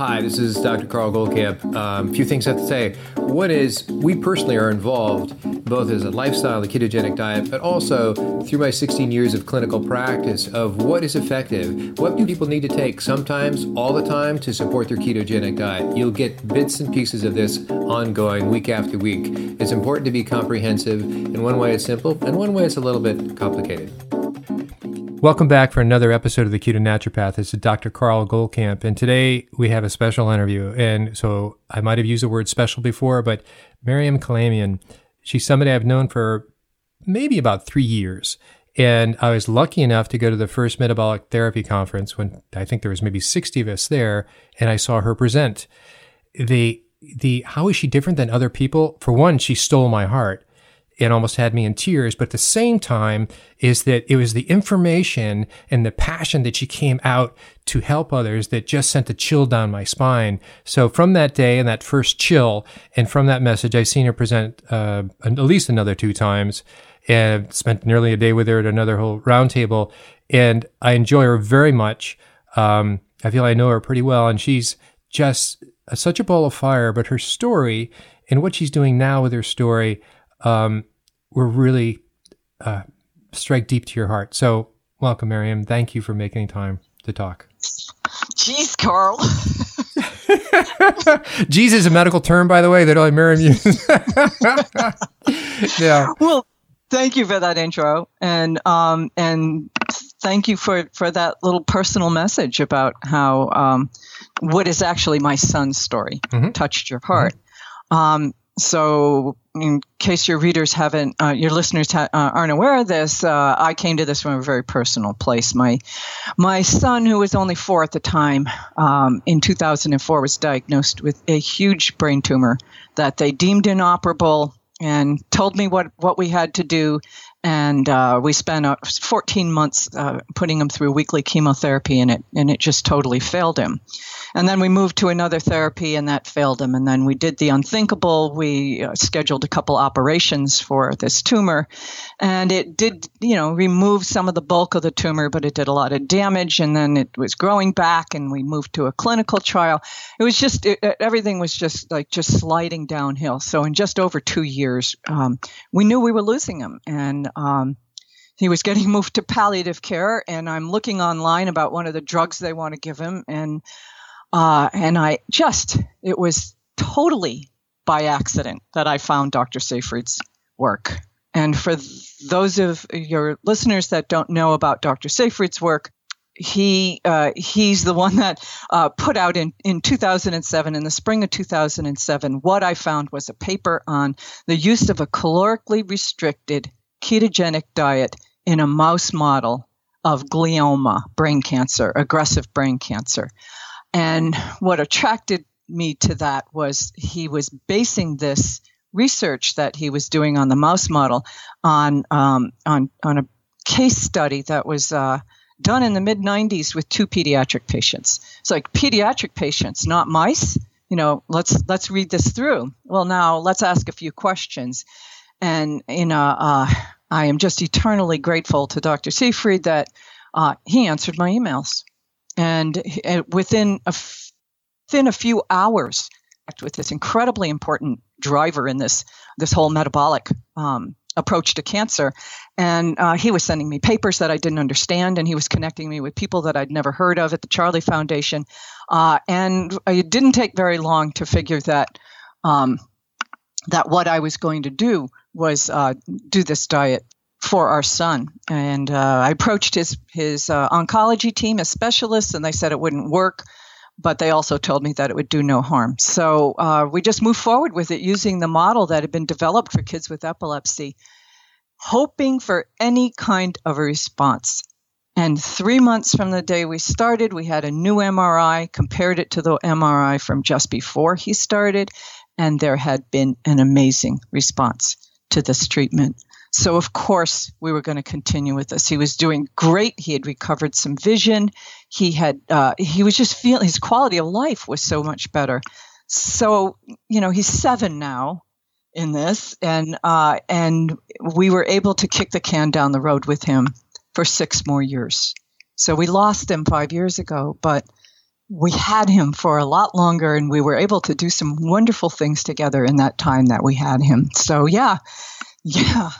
Hi, this is Dr. Carl Goldkamp. Um, a few things I have to say. One is we personally are involved both as a lifestyle, the ketogenic diet, but also through my 16 years of clinical practice of what is effective. What do people need to take sometimes, all the time to support their ketogenic diet? You'll get bits and pieces of this ongoing week after week. It's important to be comprehensive. In one way, it's simple, and one way, it's a little bit complicated. Welcome back for another episode of the Keto Naturopath. This is Dr. Carl Goldkamp, and today we have a special interview. And so I might have used the word special before, but Miriam Kalamian, she's somebody I've known for maybe about three years. And I was lucky enough to go to the first metabolic therapy conference when I think there was maybe 60 of us there, and I saw her present. The the how is she different than other people? For one, she stole my heart and almost had me in tears. But at the same time, is that it was the information and the passion that she came out to help others that just sent a chill down my spine. So from that day and that first chill, and from that message, I've seen her present uh, at least another two times, and spent nearly a day with her at another whole roundtable. And I enjoy her very much. Um, I feel I know her pretty well, and she's just such a ball of fire. But her story and what she's doing now with her story um, were really uh, strike deep to your heart. So, welcome, Miriam. Thank you for making time to talk. Jeez, Carl. Jeez is a medical term, by the way, that only Miriam uses. yeah. Well, thank you for that intro, and um, and thank you for for that little personal message about how um, what is actually my son's story mm-hmm. touched your heart. Mm-hmm. Um, so in case your readers haven't, uh, your listeners ha- uh, aren't aware of this, uh, I came to this from a very personal place. My my son, who was only four at the time, um, in 2004, was diagnosed with a huge brain tumor that they deemed inoperable and told me what what we had to do and uh, we spent uh, 14 months uh, putting him through weekly chemotherapy and it and it just totally failed him. And then we moved to another therapy and that failed him. And then we did the unthinkable. We uh, scheduled a couple operations for this tumor. And it did you know remove some of the bulk of the tumor but it did a lot of damage. And then it was growing back and we moved to a clinical trial. It was just it, everything was just like just sliding downhill. So in just over two years um, we knew we were losing him. And um, he was getting moved to palliative care, and I'm looking online about one of the drugs they want to give him, and uh, and I just it was totally by accident that I found Dr. Seyfried's work. And for th- those of your listeners that don't know about Dr. Seyfried's work, he uh, he's the one that uh, put out in, in 2007 in the spring of 2007 what i found was a paper on the use of a calorically restricted ketogenic diet in a mouse model of glioma, brain cancer, aggressive brain cancer. And what attracted me to that was he was basing this research that he was doing on the mouse model on um, on on a case study that was uh, done in the mid 90s with two pediatric patients. It's like pediatric patients, not mice. You know, let's let's read this through. Well, now let's ask a few questions. And you know, uh, I am just eternally grateful to Dr. Seyfried that uh, he answered my emails, and uh, within a within a few hours, with this incredibly important driver in this this whole metabolic um, approach to cancer, and uh, he was sending me papers that I didn't understand, and he was connecting me with people that I'd never heard of at the Charlie Foundation, uh, and it didn't take very long to figure that um, that what I was going to do was uh, do this diet for our son. And uh, I approached his his uh, oncology team as specialists, and they said it wouldn't work, but they also told me that it would do no harm. So uh, we just moved forward with it using the model that had been developed for kids with epilepsy, hoping for any kind of a response. And three months from the day we started, we had a new MRI, compared it to the MRI from just before he started, and there had been an amazing response to this treatment. So, of course, we were going to continue with this. He was doing great. He had recovered some vision. He had, uh, he was just feeling his quality of life was so much better. So, you know, he's seven now in this, and uh, and we were able to kick the can down the road with him for six more years. So we lost him five years ago, but we had him for a lot longer and we were able to do some wonderful things together in that time that we had him. So, yeah, yeah.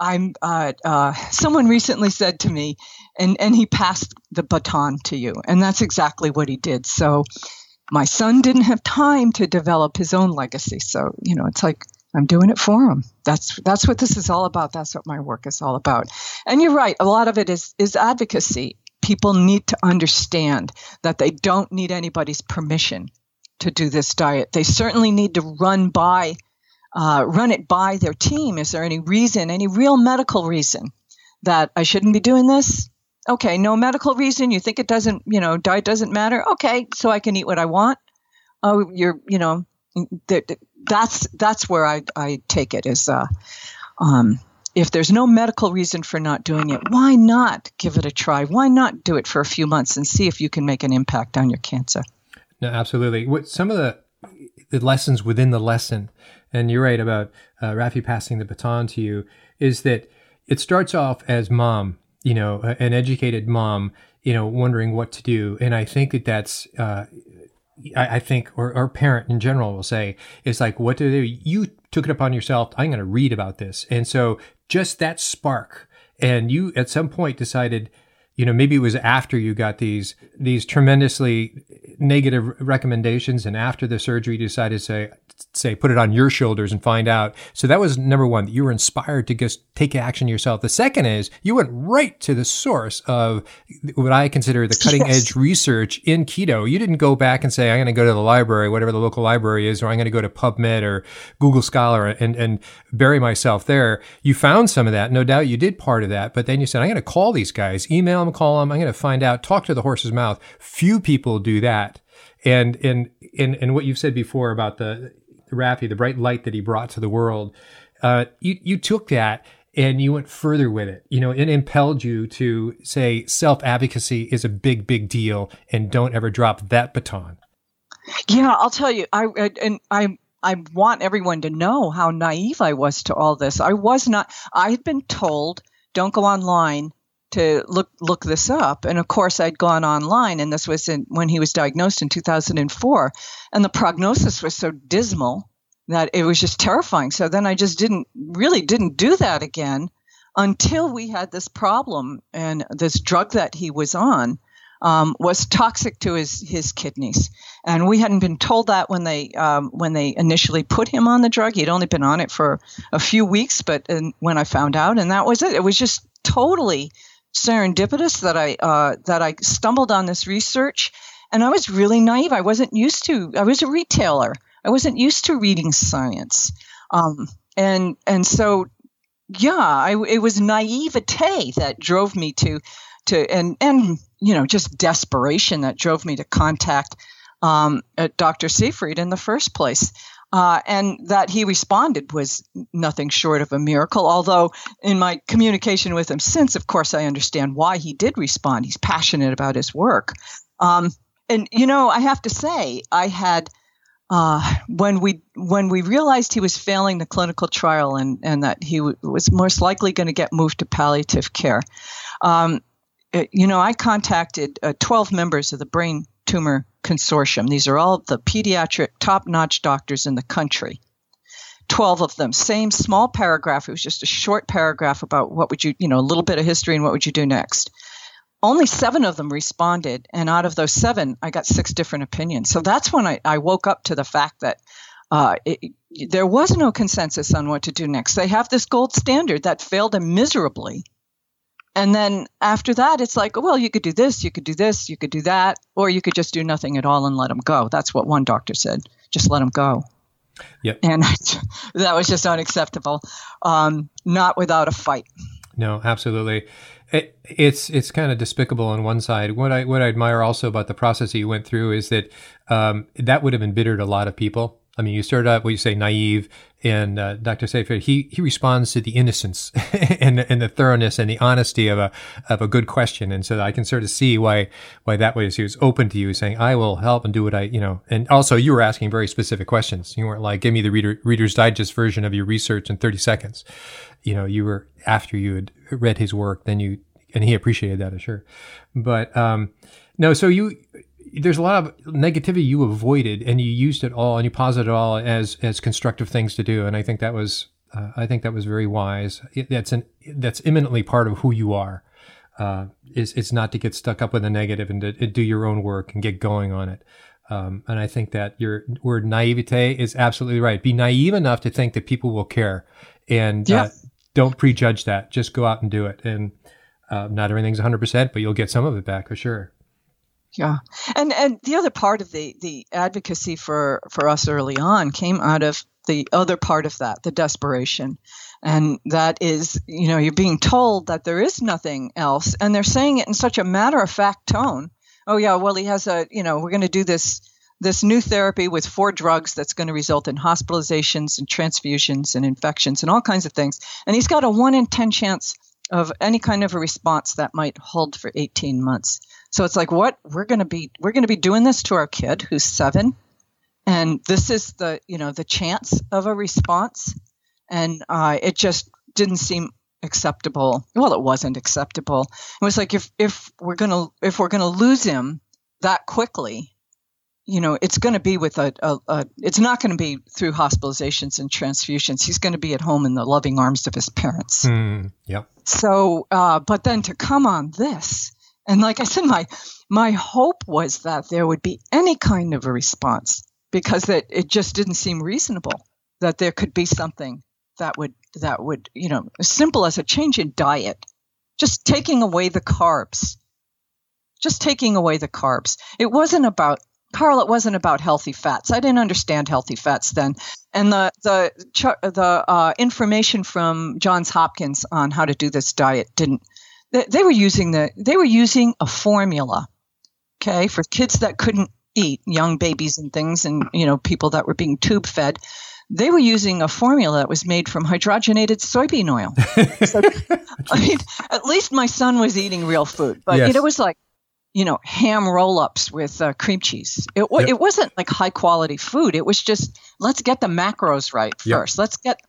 I'm. Uh, uh, someone recently said to me, and and he passed the baton to you, and that's exactly what he did. So, my son didn't have time to develop his own legacy. So, you know, it's like I'm doing it for him. That's that's what this is all about. That's what my work is all about. And you're right. A lot of it is is advocacy people need to understand that they don't need anybody's permission to do this diet. They certainly need to run by, uh, run it by their team. Is there any reason, any real medical reason that I shouldn't be doing this? Okay, no medical reason. You think it doesn't, you know, diet doesn't matter. Okay, so I can eat what I want. Oh, you're, you know, that's that's where I I take it is, uh, um, if there's no medical reason for not doing it, why not give it a try? Why not do it for a few months and see if you can make an impact on your cancer? No, absolutely. What some of the the lessons within the lesson, and you're right about uh, Rafi passing the baton to you, is that it starts off as mom, you know, an educated mom, you know, wondering what to do, and I think that that's. Uh, I, think, or, or parent in general will say, it's like, what do they, you took it upon yourself. I'm going to read about this. And so just that spark. And you at some point decided, you know, maybe it was after you got these these tremendously negative recommendations, and after the surgery, you decided to say, say put it on your shoulders and find out. So that was number one. That you were inspired to just take action yourself. The second is you went right to the source of what I consider the cutting yes. edge research in keto. You didn't go back and say I'm going to go to the library, whatever the local library is, or I'm going to go to PubMed or Google Scholar and and bury myself there. You found some of that, no doubt. You did part of that, but then you said I'm going to call these guys, email them, call them. I'm going to find out, talk to the horse's mouth. Few people do that. And, and, and, and what you've said before about the, Rafi, the bright light that he brought to the world, uh, you, you took that and you went further with it. You know, it impelled you to say self advocacy is a big, big deal and don't ever drop that baton. Yeah, I'll tell you. I and I I want everyone to know how naive I was to all this. I was not. I had been told don't go online to look look this up. And of course, I'd gone online, and this was in, when he was diagnosed in 2004, and the prognosis was so dismal that it was just terrifying. So then I just didn't really didn't do that again until we had this problem, and this drug that he was on. Um, was toxic to his his kidneys, and we hadn't been told that when they um, when they initially put him on the drug. He'd only been on it for a few weeks, but when I found out, and that was it. It was just totally serendipitous that I uh, that I stumbled on this research, and I was really naive. I wasn't used to. I was a retailer. I wasn't used to reading science, um, and and so yeah, I, it was naivete that drove me to to and and you know just desperation that drove me to contact um, Dr. Seyfried in the first place. Uh, and that he responded was nothing short of a miracle. Although, in my communication with him since, of course, I understand why he did respond. He's passionate about his work. Um, and, you know, I have to say, I had. Uh, when we when we realized he was failing the clinical trial and, and that he w- was most likely going to get moved to palliative care, um, it, you know, I contacted uh, 12 members of the brain tumor Consortium. These are all the pediatric top notch doctors in the country. 12 of them, same small paragraph. It was just a short paragraph about what would you, you know, a little bit of history and what would you do next. Only seven of them responded. And out of those seven, I got six different opinions. So that's when I, I woke up to the fact that uh, it, there was no consensus on what to do next. They have this gold standard that failed them miserably and then after that, it's like, well, you could do this, you could do this, you could do that, or you could just do nothing at all and let them go. That's what one doctor said. Just let them go. Yep. And that was just unacceptable. Um, not without a fight. No, absolutely. It, it's it's kind of despicable on one side. What I what I admire also about the process that you went through is that um, that would have embittered a lot of people I mean, you started out what you say naive, and uh, Dr. Seyfried he he responds to the innocence and and the thoroughness and the honesty of a of a good question, and so I can sort of see why why that was he was open to you, saying I will help and do what I you know, and also you were asking very specific questions. You weren't like give me the reader Reader's Digest version of your research in thirty seconds. You know, you were after you had read his work, then you and he appreciated that, I'm sure. But um, no, so you there's a lot of negativity you avoided, and you used it all, and you posited it all as as constructive things to do. And I think that was uh, I think that was very wise. It, that's an that's imminently part of who you are. Uh, is it's not to get stuck up with the negative and to, to do your own work and get going on it. Um, and I think that your word naivete is absolutely right. Be naive enough to think that people will care, and uh, yeah. uh, don't prejudge that. Just go out and do it. And uh, not everything's 100, percent but you'll get some of it back for sure. Yeah, and and the other part of the the advocacy for for us early on came out of the other part of that, the desperation. And that is, you know, you're being told that there is nothing else. And they're saying it in such a matter of fact tone. Oh, yeah, well, he has a, you know, we're going to do this this new therapy with four drugs that's going to result in hospitalizations and transfusions and infections and all kinds of things. And he's got a one in 10 chance of any kind of a response that might hold for 18 months. So it's like, what? We're going to be, we're going to be doing this to our kid who's seven. And this is the you know the chance of a response. And uh, it just didn't seem acceptable. Well it wasn't acceptable. It was like if if we're gonna if we're gonna lose him that quickly you know it's going to be with a, a, a it's not going to be through hospitalizations and transfusions. He's going to be at home in the loving arms of his parents. Mm, yep. So uh, but then to come on this and like i said my my hope was that there would be any kind of a response because it, it just didn't seem reasonable that there could be something that would that would you know as simple as a change in diet just taking away the carbs just taking away the carbs it wasn't about Carl, it wasn't about healthy fats. I didn't understand healthy fats then, and the the the uh, information from Johns Hopkins on how to do this diet didn't. They, they were using the they were using a formula, okay, for kids that couldn't eat, young babies and things, and you know people that were being tube fed, they were using a formula that was made from hydrogenated soybean oil. so, I mean, at least my son was eating real food, but yes. it was like you know ham roll-ups with uh, cream cheese. It yep. it wasn't like high quality food. It was just let's get the macros right first. Let's get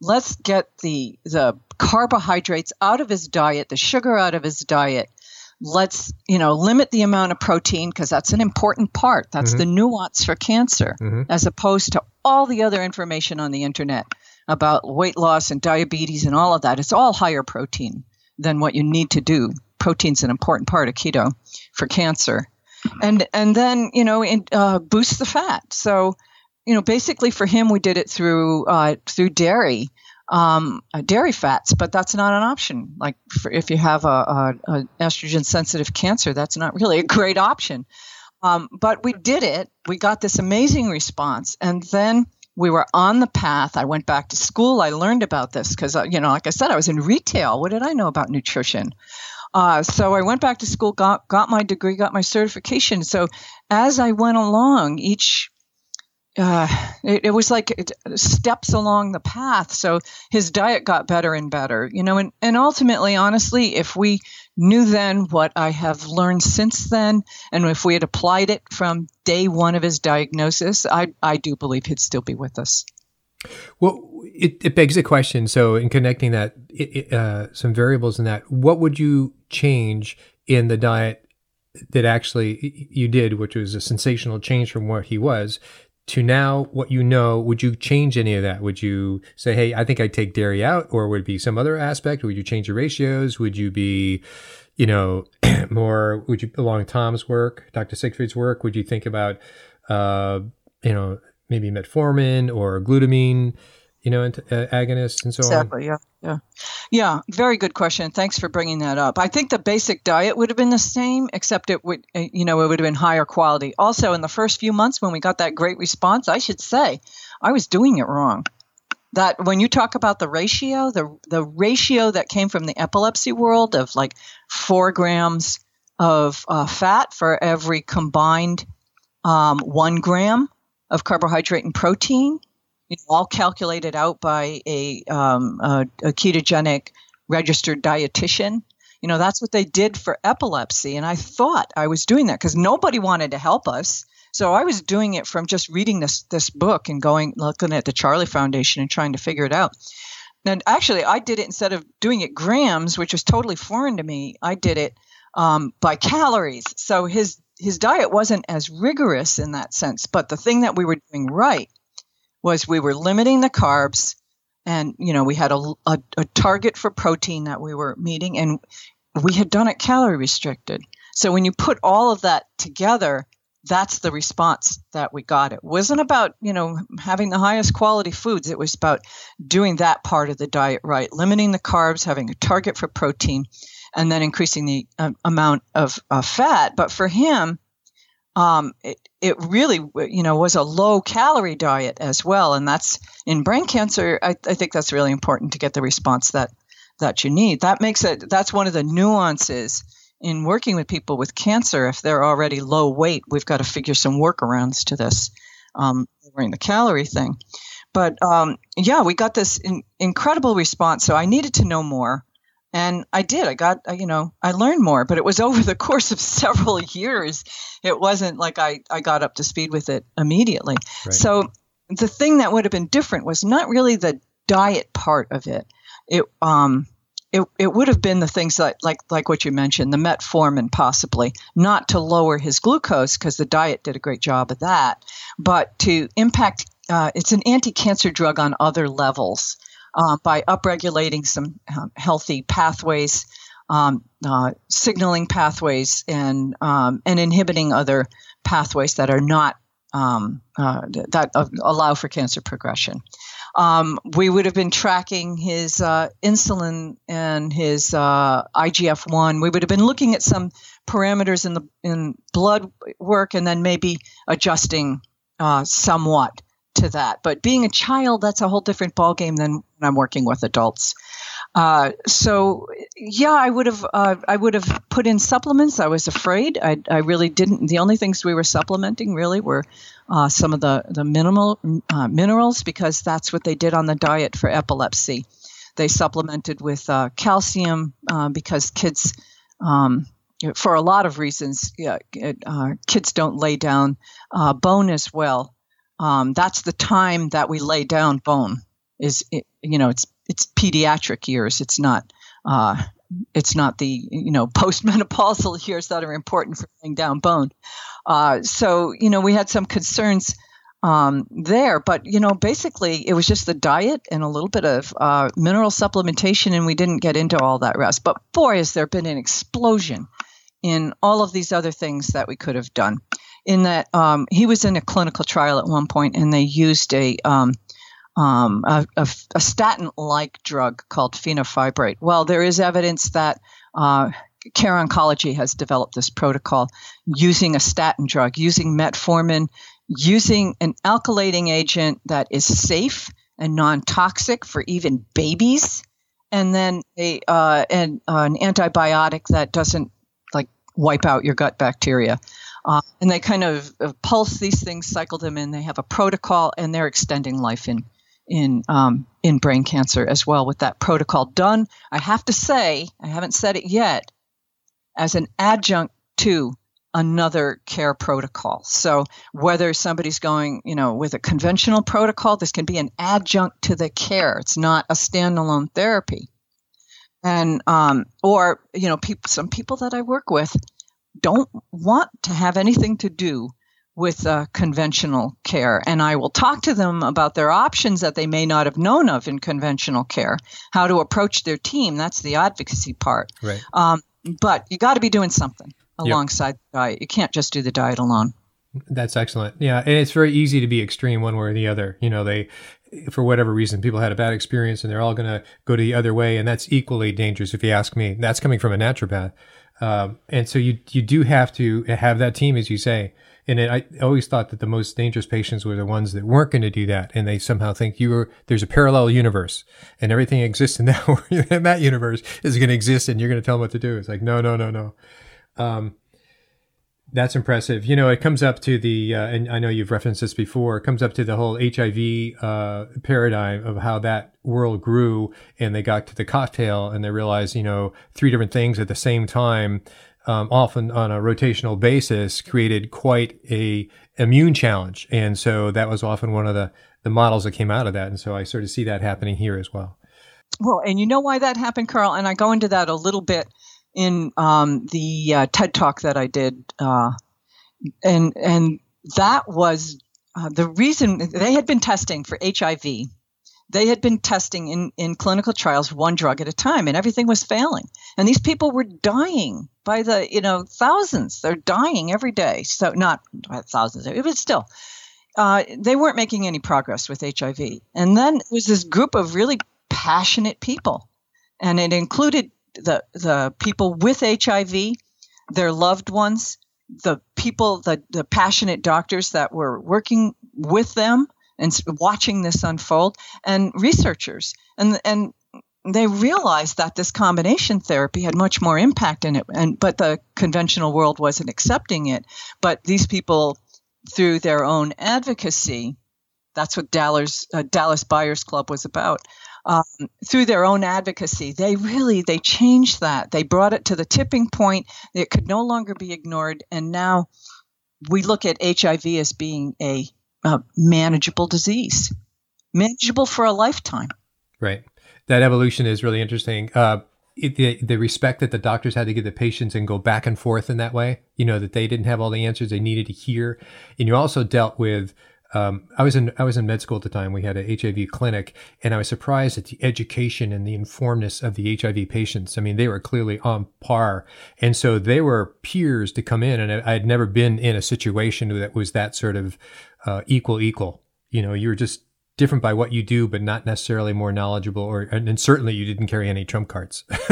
let's get the the carbohydrates out of his diet, the sugar out of his diet, let's you know limit the amount of protein because that's an important part. That's mm-hmm. the nuance for cancer mm-hmm. as opposed to all the other information on the internet about weight loss and diabetes and all of that. It's all higher protein than what you need to do. Protein's an important part of keto for cancer. And and then you know in, uh, boost the fat. So you know basically for him we did it through uh, through dairy um, uh, dairy fats, but that's not an option. Like if you have a, a, a estrogen sensitive cancer, that's not really a great option. Um, but we did it. We got this amazing response, and then we were on the path. I went back to school. I learned about this because, uh, you know, like I said, I was in retail. What did I know about nutrition? Uh, so I went back to school, got got my degree, got my certification. So as I went along, each uh, it, it, was like steps along the path. So his diet got better and better, you know, and, and ultimately, honestly, if we knew then what I have learned since then, and if we had applied it from day one of his diagnosis, I, I do believe he'd still be with us. Well, it, it begs a question. So, in connecting that, uh, some variables in that, what would you change in the diet that actually you did, which was a sensational change from what he was, to now what you know, would you change any of that? Would you say, hey, I think I'd take dairy out, or would it be some other aspect? Would you change the ratios? Would you be, you know, more, would you, along Tom's work, Dr. Seyfried's work, would you think about, uh, you know, maybe metformin or glutamine? You know, uh, agonists and so exactly, on? Exactly. Yeah. Yeah. Yeah. Very good question. Thanks for bringing that up. I think the basic diet would have been the same, except it would, uh, you know, it would have been higher quality. Also, in the first few months when we got that great response, I should say, I was doing it wrong. That when you talk about the ratio, the the ratio that came from the epilepsy world of like four grams of uh, fat for every combined um, one gram of carbohydrate and protein you know, all calculated out by a, um, a, a ketogenic registered dietitian. You know, that's what they did for epilepsy. And I thought I was doing that because nobody wanted to help us. So I was doing it from just reading this this book and going looking at the Charlie Foundation and trying to figure it out. And actually, I did it instead of doing it grams, which was totally foreign to me. I did it um, by calories. So his his diet wasn't as rigorous in that sense. But the thing that we were doing right was we were limiting the carbs, and you know we had a, a, a target for protein that we were meeting, and we had done it calorie restricted. So when you put all of that together, that's the response that we got. It wasn't about, you know, having the highest quality foods. It was about doing that part of the diet right, limiting the carbs, having a target for protein, and then increasing the uh, amount of uh, fat. But for him, um, it, it really, you know, was a low calorie diet as well. And that's in brain cancer. I, I think that's really important to get the response that that you need. That makes it. That's one of the nuances in working with people with cancer, if they're already low weight, we've got to figure some workarounds to this, um, during the calorie thing. But um, yeah, we got this in, incredible response. So I needed to know more. And I did. I got, you know, I learned more, but it was over the course of several years. It wasn't like I, I got up to speed with it immediately. Right. So the thing that would have been different was not really the diet part of it. It, um, it, it would have been the things that, like like what you mentioned, the metformin possibly, not to lower his glucose because the diet did a great job of that, but to impact. Uh, it's an anti-cancer drug on other levels uh, by upregulating some um, healthy pathways, um, uh, signaling pathways, and um, and inhibiting other pathways that are not um, uh, that allow for cancer progression um, we would have been tracking his uh, insulin and his uh, IGF one. We would have been looking at some parameters in the in blood work, and then maybe adjusting uh, somewhat to that. But being a child, that's a whole different ballgame than when I'm working with adults. Uh, so yeah, I would have uh, I would have put in supplements. I was afraid. I, I really didn't. The only things we were supplementing really were uh, some of the the minimal uh, minerals because that's what they did on the diet for epilepsy. They supplemented with uh, calcium uh, because kids. Um, for a lot of reasons, yeah, kids don't lay down bone as well. Um, that's the time that we lay down bone. Is it, you know it's it's pediatric years. It's not uh, it's not the you know postmenopausal years that are important for laying down bone. Uh, so you know we had some concerns um, there, but you know basically it was just the diet and a little bit of uh, mineral supplementation, and we didn't get into all that rest. But boy, has there been an explosion in all of these other things that we could have done. In that um, he was in a clinical trial at one point, and they used a um, um, a, a, a statin like drug called fenofibrate. Well, there is evidence that uh, Care Oncology has developed this protocol using a statin drug, using metformin, using an alkylating agent that is safe and non toxic for even babies, and then a, uh, an, uh, an antibiotic that doesn't like wipe out your gut bacteria. Uh, and they kind of uh, pulse these things, cycle them in. They have a protocol, and they're extending life in in um, in brain cancer as well with that protocol done. I have to say, I haven't said it yet, as an adjunct to another care protocol. So whether somebody's going, you know, with a conventional protocol, this can be an adjunct to the care. It's not a standalone therapy. And um, or you know, people, some people that I work with don't want to have anything to do with uh, conventional care. And I will talk to them about their options that they may not have known of in conventional care, how to approach their team. That's the advocacy part. Right. Um, but you got to be doing something alongside yep. the diet. You can't just do the diet alone. That's excellent. Yeah, and it's very easy to be extreme one way or the other. You know, they for whatever reason people had a bad experience and they're all going to go to the other way and that's equally dangerous if you ask me. That's coming from a naturopath. Um, and so you you do have to have that team as you say and it, I always thought that the most dangerous patients were the ones that weren't going to do that, and they somehow think you were there's a parallel universe, and everything exists in that in that universe is going to exist, and you're going to tell them what to do. It's like no, no, no, no. Um, that's impressive. You know, it comes up to the, uh, and I know you've referenced this before. It comes up to the whole HIV uh, paradigm of how that world grew, and they got to the cocktail, and they realized, you know, three different things at the same time um, often on a rotational basis, created quite a immune challenge, and so that was often one of the the models that came out of that, and so I sort of see that happening here as well. Well, and you know why that happened, Carl, and I go into that a little bit in um, the uh, TED talk that I did. Uh, and and that was uh, the reason they had been testing for HIV. They had been testing in, in clinical trials one drug at a time, and everything was failing. And these people were dying by the you know thousands. They're dying every day. So not thousands, was still. Uh, they weren't making any progress with HIV. And then it was this group of really passionate people, and it included the the people with HIV, their loved ones, the people, the, the passionate doctors that were working with them and watching this unfold, and researchers. And, and they realized that this combination therapy had much more impact in it, and but the conventional world wasn't accepting it. But these people, through their own advocacy, that's what Dallas uh, Dallas Buyers Club was about um, through their own advocacy, they really they changed that. They brought it to the tipping point. It could no longer be ignored, and now we look at HIV as being a, a manageable disease, manageable for a lifetime. Right. That evolution is really interesting. Uh, it, the, the respect that the doctors had to give the patients and go back and forth in that way, you know, that they didn't have all the answers they needed to hear. And you also dealt with um, I was in I was in med school at the time. We had a HIV clinic, and I was surprised at the education and the informedness of the HIV patients. I mean, they were clearly on par, and so they were peers to come in. And I had never been in a situation that was that sort of uh, equal equal. You know, you were just different by what you do, but not necessarily more knowledgeable, or and, and certainly you didn't carry any trump cards.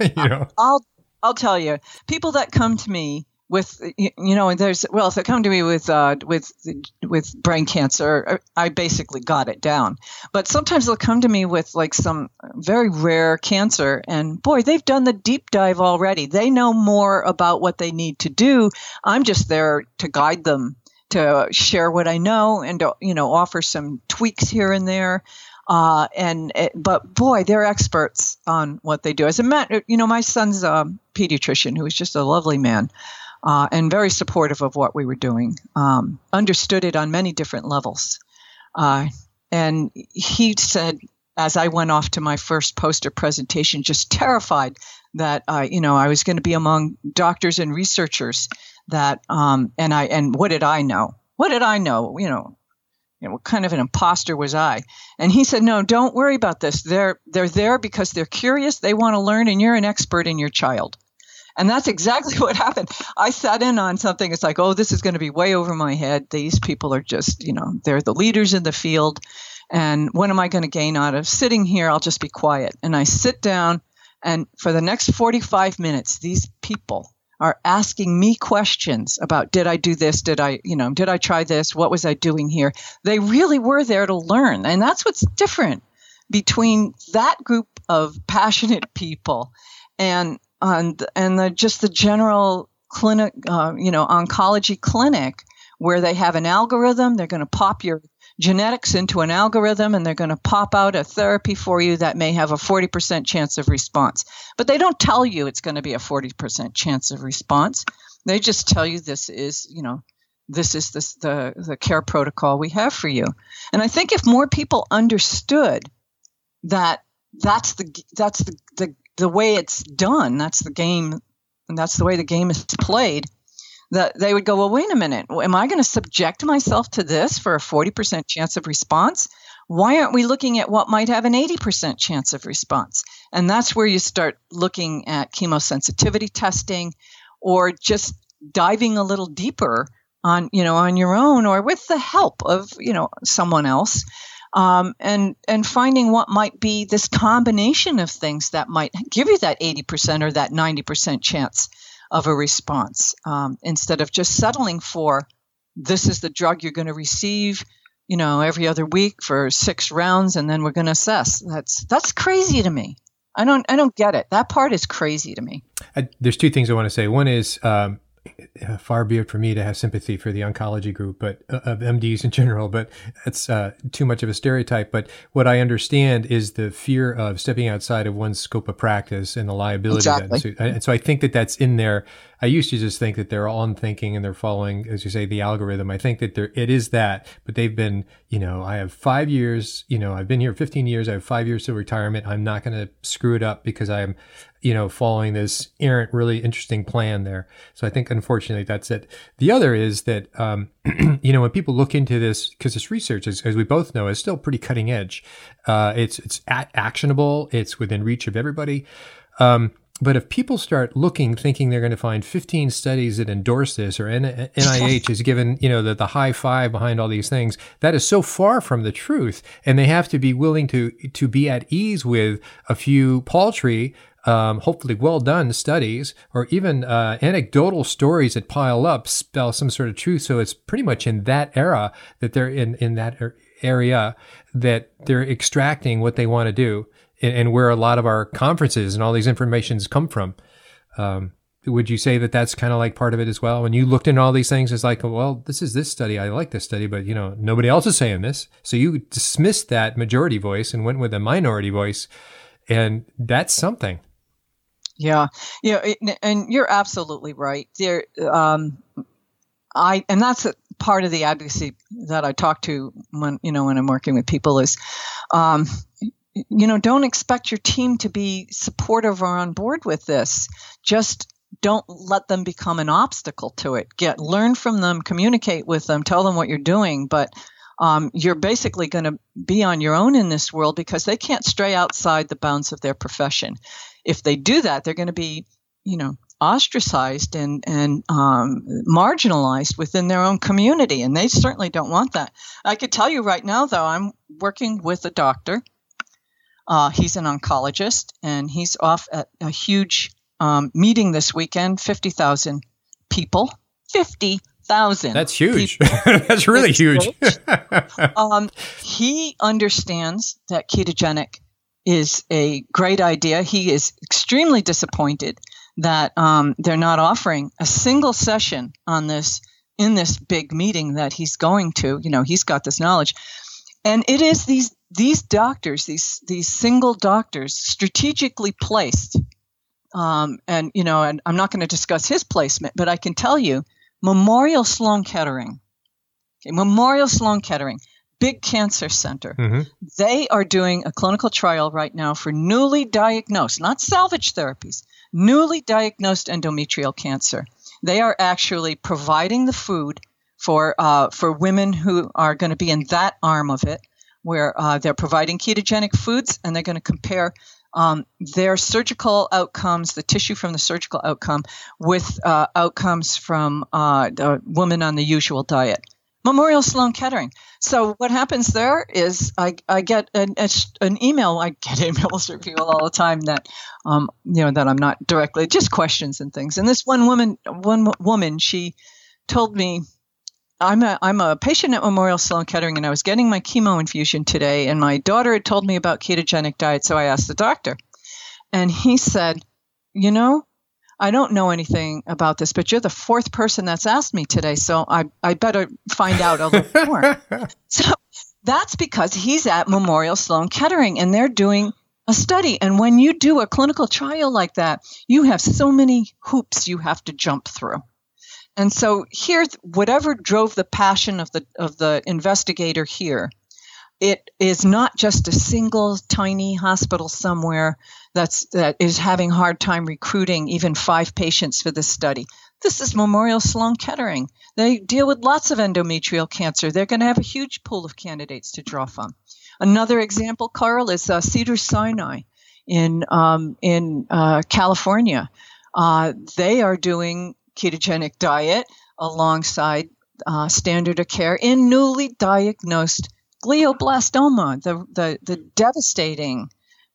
you know, I'll I'll tell you, people that come to me with you know there's well if they come to me with uh, with with brain cancer uh, i basically got it down. But sometimes they'll come to me with like some very rare cancer and boy they've done the deep dive already. They know more about what they need to do. I'm just there to guide them to share what i know and to, you know offer some tweaks here and there. Uh, and it, but boy, they're experts on what they do. As a matter, you know, my son's a pediatrician who is just a lovely man uh, and very supportive of what we were doing. Um, understood it on many different levels. Uh, and he said, as I went off to my first poster presentation, just terrified that uh, you know I was going to be among doctors and researchers that um, and I and what did I know? What did I know? You know, you know, what kind of an imposter was I? And he said, No, don't worry about this. They're they're there because they're curious. They want to learn, and you're an expert in your child. And that's exactly what happened. I sat in on something. It's like, oh, this is going to be way over my head. These people are just, you know, they're the leaders in the field. And what am I going to gain out of sitting here? I'll just be quiet. And I sit down, and for the next 45 minutes, these people are asking me questions about did I do this? Did I, you know, did I try this? What was I doing here? They really were there to learn. And that's what's different between that group of passionate people and and and the, just the general clinic, uh, you know, oncology clinic where they have an algorithm. They're going to pop your genetics into an algorithm and they're going to pop out a therapy for you that may have a 40% chance of response. But they don't tell you it's going to be a 40% chance of response. They just tell you this is, you know, this is this, the, the care protocol we have for you. And I think if more people understood that that's the that's the, the the way it's done, that's the game, and that's the way the game is played, that they would go, well, wait a minute, am I going to subject myself to this for a 40% chance of response? Why aren't we looking at what might have an 80% chance of response? And that's where you start looking at chemosensitivity testing or just diving a little deeper on, you know, on your own or with the help of, you know, someone else um, and and finding what might be this combination of things that might give you that 80% or that 90% chance of a response um, instead of just settling for this is the drug you're going to receive you know every other week for six rounds and then we're going to assess. That's that's crazy to me. I don't i don't get it. That part is crazy to me. I, there's two things i want to say. One is um, far be it for me to have sympathy for the oncology group, but uh, of MDs in general, but it's uh, too much of a stereotype. But what I understand is the fear of stepping outside of one's scope of practice and the liability. Exactly. And so I think that that's in there. I used to just think that they're on thinking and they're following, as you say, the algorithm. I think that there, it is that, but they've been, you know, I have five years, you know, I've been here 15 years. I have five years to retirement. I'm not going to screw it up because I'm, you know, following this errant, really interesting plan there. So I think, unfortunately, that's it. The other is that, um, you know, when people look into this, because this research, as, as, we both know, is still pretty cutting edge. Uh, it's it's actionable. It's within reach of everybody. Um, but if people start looking, thinking they're going to find 15 studies that endorse this, or NIH is given, you know, the, the high five behind all these things, that is so far from the truth. And they have to be willing to, to be at ease with a few paltry, um, hopefully well done studies, or even uh, anecdotal stories that pile up spell some sort of truth. So it's pretty much in that era that they're in, in that area that they're extracting what they want to do and, and where a lot of our conferences and all these informations come from. Um, would you say that that's kind of like part of it as well? When you looked into all these things, it's like, well, this is this study. I like this study, but you know, nobody else is saying this. So you dismissed that majority voice and went with a minority voice, and that's something. Yeah, yeah, and you're absolutely right. There, um, I and that's a part of the advocacy that I talk to when you know when I'm working with people is, um, you know, don't expect your team to be supportive or on board with this. Just don't let them become an obstacle to it. Get learn from them, communicate with them, tell them what you're doing, but um, you're basically going to be on your own in this world because they can't stray outside the bounds of their profession. If they do that, they're going to be, you know, ostracized and and um, marginalized within their own community, and they certainly don't want that. I could tell you right now, though, I'm working with a doctor uh, he's an oncologist, and he's off at a huge um, meeting this weekend 50,000 people. 50,000. That's huge. That's really huge. um, he understands that ketogenic is a great idea. He is extremely disappointed that um, they're not offering a single session on this in this big meeting that he's going to. You know, he's got this knowledge. And it is these these doctors, these these single doctors, strategically placed. Um, and you know, and I'm not going to discuss his placement, but I can tell you, Memorial Sloan Kettering, okay, Memorial Sloan Kettering, big cancer center. Mm-hmm. They are doing a clinical trial right now for newly diagnosed, not salvage therapies, newly diagnosed endometrial cancer. They are actually providing the food for uh, for women who are going to be in that arm of it, where uh, they're providing ketogenic foods and they're going to compare um, their surgical outcomes, the tissue from the surgical outcome, with uh, outcomes from uh, the woman on the usual diet. Memorial Sloan Kettering. So what happens there is I, I get an, an email. I get emails from people all the time that, um, you know, that I'm not directly just questions and things. And this one woman, one woman, she told me I'm a I'm a patient at Memorial Sloan Kettering, and I was getting my chemo infusion today, and my daughter had told me about ketogenic diet, so I asked the doctor, and he said, "You know, I don't know anything about this, but you're the fourth person that's asked me today, so I I better find out a little more." so that's because he's at Memorial Sloan Kettering, and they're doing a study. And when you do a clinical trial like that, you have so many hoops you have to jump through. And so here, whatever drove the passion of the of the investigator here, it is not just a single tiny hospital somewhere that's that is having hard time recruiting even five patients for this study. This is Memorial Sloan Kettering. They deal with lots of endometrial cancer. They're going to have a huge pool of candidates to draw from. Another example, Carl, is uh, Cedars-Sinai in um, in uh, California. Uh, they are doing ketogenic diet alongside uh, standard of care in newly diagnosed glioblastoma, the, the, the devastating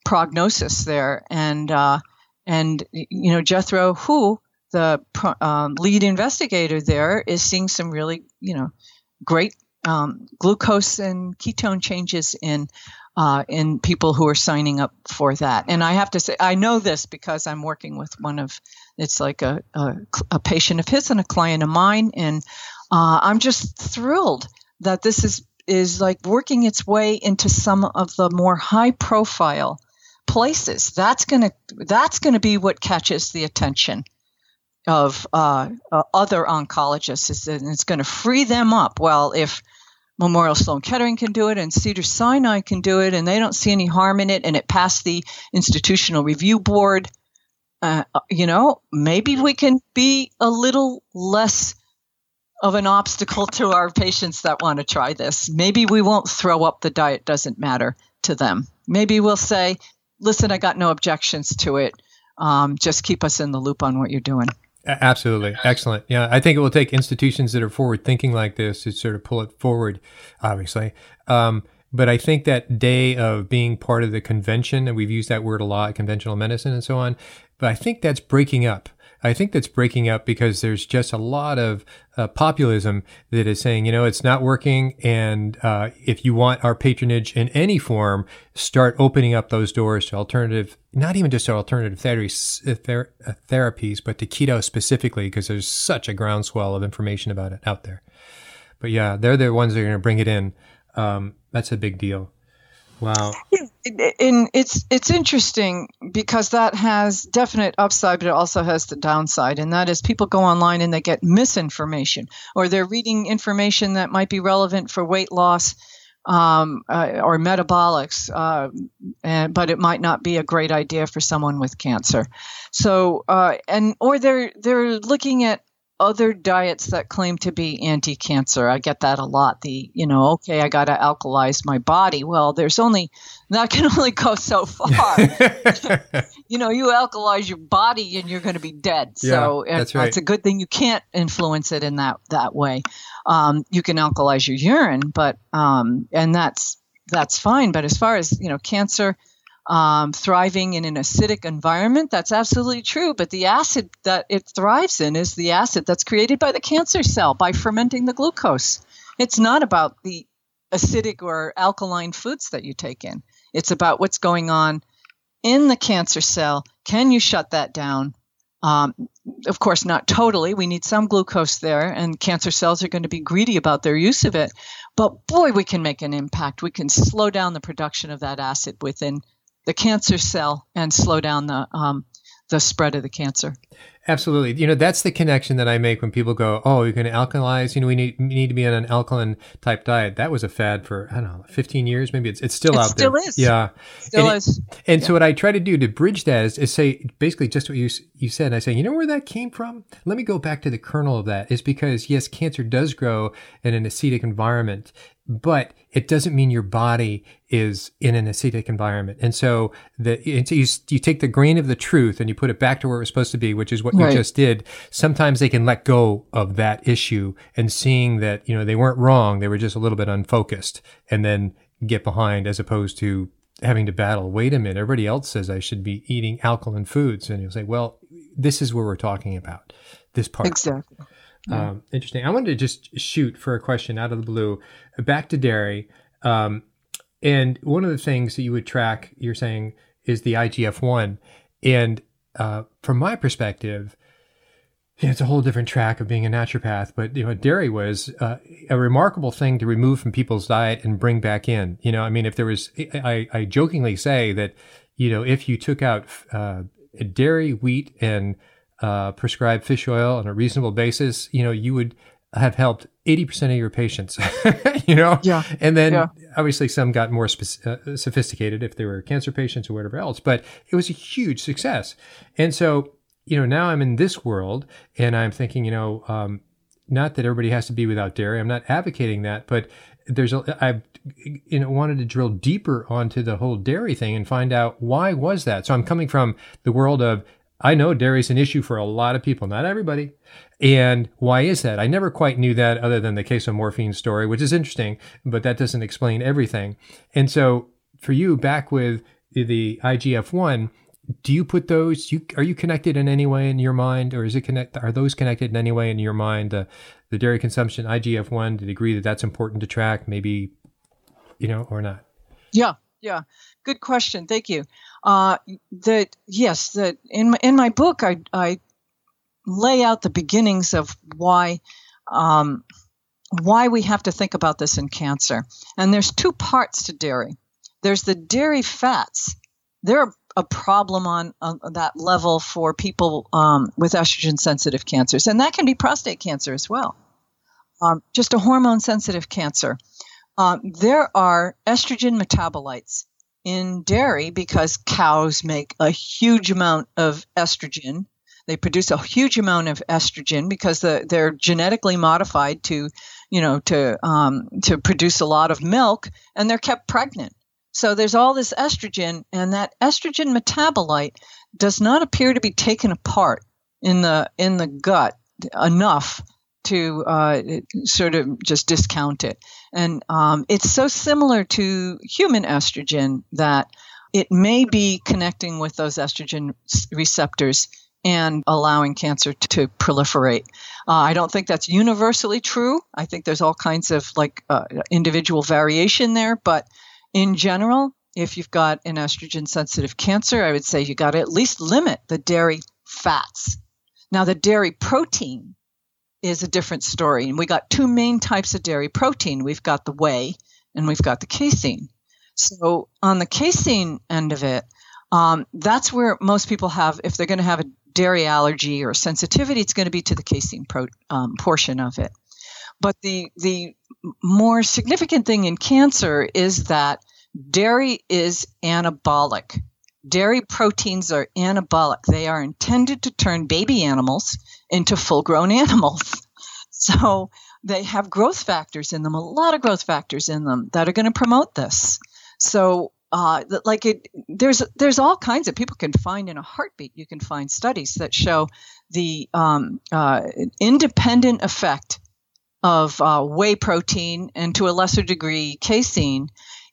prognosis there. And, uh, and you know, Jethro Hu, the um, lead investigator there, is seeing some really, you know, great um, glucose and ketone changes in uh, in people who are signing up for that. And I have to say, I know this because I'm working with one of, it's like a, a, a patient of his and a client of mine. And uh, I'm just thrilled that this is, is like working its way into some of the more high profile places. That's going to, that's going to be what catches the attention of uh, uh, other oncologists. Is that it's going to free them up. Well, if Memorial Sloan Kettering can do it and Cedars-Sinai can do it, and they don't see any harm in it, and it passed the institutional review board. uh, you know, maybe we can be a little less of an obstacle to our patients that want to try this. Maybe we won't throw up the diet doesn't matter to them. Maybe we'll say, listen, I got no objections to it. Um, just keep us in the loop on what you're doing. Absolutely. Excellent. Yeah. I think it will take institutions that are forward thinking like this to sort of pull it forward, obviously. Um, but I think that day of being part of the convention, and we've used that word a lot, conventional medicine and so on, but I think that's breaking up. I think that's breaking up because there's just a lot of uh, populism that is saying, you know, it's not working. And uh, if you want our patronage in any form, start opening up those doors to alternative, not even just to alternative therapies, ther- uh, therapies but to keto specifically, because there's such a groundswell of information about it out there. But yeah, they're the ones that are going to bring it in. Um, that's a big deal. Wow. And it's it's interesting because that has definite upside, but it also has the downside, and that is people go online and they get misinformation, or they're reading information that might be relevant for weight loss um, uh, or metabolics, uh, and, but it might not be a great idea for someone with cancer. So, uh, and or they're they're looking at other diets that claim to be anti-cancer. I get that a lot. The, you know, okay, I got to alkalize my body. Well, there's only that can only go so far. you know, you alkalize your body and you're going to be dead. Yeah, so that's right. It's a good thing you can't influence it in that that way. Um, you can alkalize your urine, but um, and that's that's fine. But as far as you know, cancer um, thriving in an acidic environment. That's absolutely true. But the acid that it thrives in is the acid that's created by the cancer cell by fermenting the glucose. It's not about the acidic or alkaline foods that you take in, it's about what's going on in the cancer cell. Can you shut that down? Um, of course, not totally. We need some glucose there, and cancer cells are going to be greedy about their use of it. But boy, we can make an impact. We can slow down the production of that acid within the cancer cell and slow down the um, the spread of the cancer. Absolutely. You know, that's the connection that I make when people go, "Oh, you're going to alkalize." You know, we need we need to be on an alkaline type diet. That was a fad for I don't know, 15 years. Maybe it's it's still out there. it out still there. Is. Yeah, still and is. It, and yeah. so what I try to do to bridge that is, is say basically just what you you said. I say, you know where that came from? Let me go back to the kernel of that. Is because yes, cancer does grow in an acidic environment, but it doesn't mean your body is in an acidic environment. And so the you, you take the grain of the truth and you put it back to where it was supposed to be, which is what Right. you just did. Sometimes they can let go of that issue and seeing that, you know, they weren't wrong. They were just a little bit unfocused and then get behind as opposed to having to battle. Wait a minute. Everybody else says I should be eating alkaline foods. And you'll say, well, this is what we're talking about. This part. Exactly. Um, interesting. I wanted to just shoot for a question out of the blue. Back to dairy. Um, and one of the things that you would track, you're saying, is the IGF 1. And uh, from my perspective, yeah, it's a whole different track of being a naturopath, but you know, dairy was uh, a remarkable thing to remove from people's diet and bring back in. You know, I mean, if there was, I, I jokingly say that, you know, if you took out uh, dairy, wheat, and uh, prescribed fish oil on a reasonable basis, you know, you would have helped 80% of your patients, you know? Yeah. And then Yeah. obviously some got more spe- uh, sophisticated if they were cancer patients or whatever else, but it was a huge success. And so, you know, now I'm in this world and I'm thinking, you know, um, not that everybody has to be without dairy. I'm not advocating that, but there's a, I've, you know, wanted to drill deeper onto the whole dairy thing and find out why was that. So I'm coming from the world of, I know dairy is an issue for a lot of people, not everybody. And why is that? I never quite knew that other than the casomorphin story, which is interesting, but that doesn't explain everything. And so for you back with the IGF 1, do you put those you are you connected in any way in your mind or is it connect are those connected in any way in your mind the the dairy consumption IGF-1 to the degree that that's important to track maybe you know or not Yeah, yeah. Good question. Thank you. Uh, that yes, that in my, in my book, I I lay out the beginnings of why um, why we have to think about this in cancer. And there's two parts to dairy. There's the dairy fats. They're a problem on, that level for people um, with estrogen sensitive cancers, and that can be prostate cancer as well. Um, just a hormone sensitive cancer. Um, there are estrogen metabolites in dairy because cows make a huge amount of estrogen. They produce a huge amount of estrogen because the, they're genetically modified to, you know, to um, to produce a lot of milk, and they're kept pregnant. So there's all this estrogen, and that estrogen metabolite does not appear to be taken apart in the in the gut enough to uh, sort of just discount it. And um, it's so similar to human estrogen that it may be connecting with those estrogen receptors and allowing cancer to proliferate. Uh, I don't think that's universally true. I think there's all kinds of like uh, individual variation there, but in general, if you've got an estrogen sensitive cancer, I would say you got to at least limit the dairy fats. Now, the dairy protein is a different story. And we got two main types of dairy protein we've got the whey and we've got the casein. So, on the casein end of it, um, that's where most people have, if they're going to have a dairy allergy or sensitivity, it's going to be to the casein pro, um, portion of it. But the the more significant thing in cancer is that dairy is anabolic. Dairy proteins are anabolic. They are intended to turn baby animals into full grown animals. So they have growth factors in them, a lot of growth factors in them that are going to promote this. So uh, like it, there's there's all kinds of people can find in a heartbeat. You can find studies that show the um, uh, independent effect of uh, whey protein and to a lesser degree casein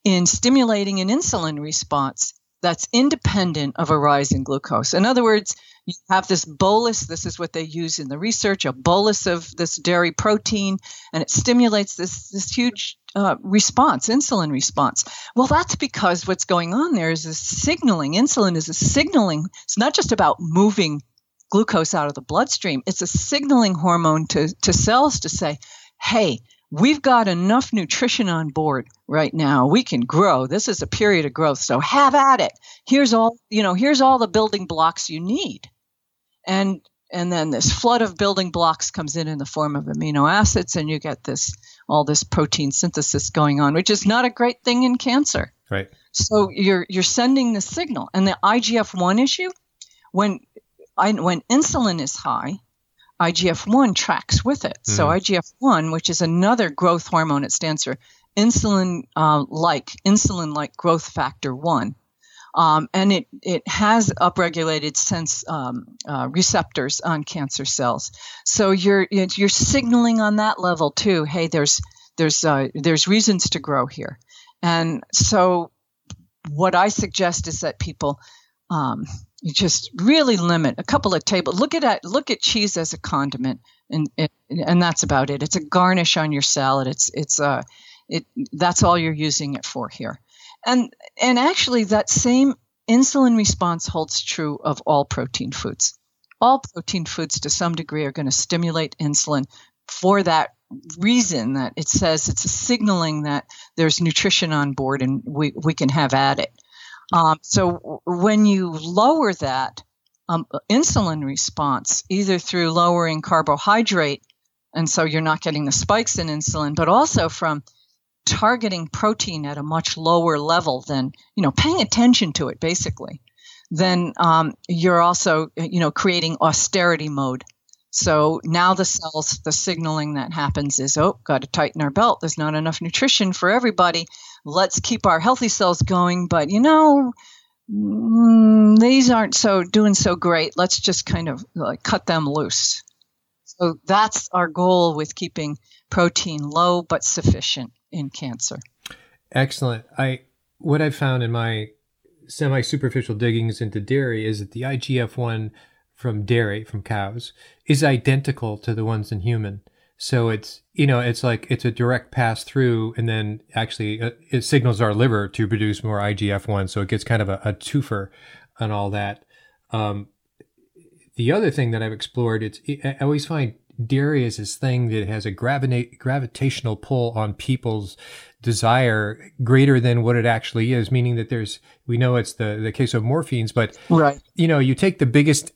in stimulating an insulin response that's independent of a rise in glucose. In other words, you have this bolus, this is what they use in the research, a bolus of this dairy protein, and it stimulates this, this huge uh, response, insulin response. Well, that's because what's going on there is a signaling. Insulin is a signaling. It's not just about moving glucose out of the bloodstream, it's a signaling hormone to, to cells to say, hey, we've got enough nutrition on board right now. We can grow. This is a period of growth. So have at it. Here's all, you know, here's all the building blocks you need. And and then this flood of building blocks comes in in the form of amino acids and you get this all this protein synthesis going on, which is not a great thing in cancer. Right. So you're you're sending the signal. And the IGF-1 issue when I, when insulin is high, IGF 1 tracks with it. Mm. So, IGF 1, which is another growth hormone, it stands for insulin uh, like, insulin like growth factor 1. Um, and it, it has upregulated sense um, uh, receptors on cancer cells. So you're you're signaling on that level too. Hey, there's there's uh, there's reasons to grow here, and so what I suggest is that people um, you just really limit a couple of tables. Look at look at cheese as a condiment, and and that's about it. It's a garnish on your salad. It's it's uh it that's all you're using it for here, and and actually that same insulin response holds true of all protein foods. All protein foods to some degree are going to stimulate insulin for that reason that it says it's a signaling that there's nutrition on board and we, we can have at it. Um, so when you lower that um, insulin response, either through lowering carbohydrate, and so you're not getting the spikes in insulin, but also from targeting protein at a much lower level than you know paying attention to it basically then um, you're also you know creating austerity mode. So now the cells the signaling that happens is oh got to tighten our belt. There's not enough nutrition for everybody let's keep our healthy cells going, but you know, mm, these aren't so doing so great. Let's just kind of like cut them loose. So that's our goal with keeping protein low but sufficient in cancer. Excellent. I what I've found in my semi superficial diggings into dairy is that the IGF one from dairy from cows is identical to the ones in human. So it's you know it's like it's a direct pass through, and then actually uh, it signals our liver to produce more IGF one, so it gets kind of a, a twofer on all that. Um, the other thing that I've explored, it's I always find dairy is this thing that has a gravita- gravitational pull on people's desire greater than what it actually is. Meaning that there's we know it's the the casomorphins, but right, you know you take the biggest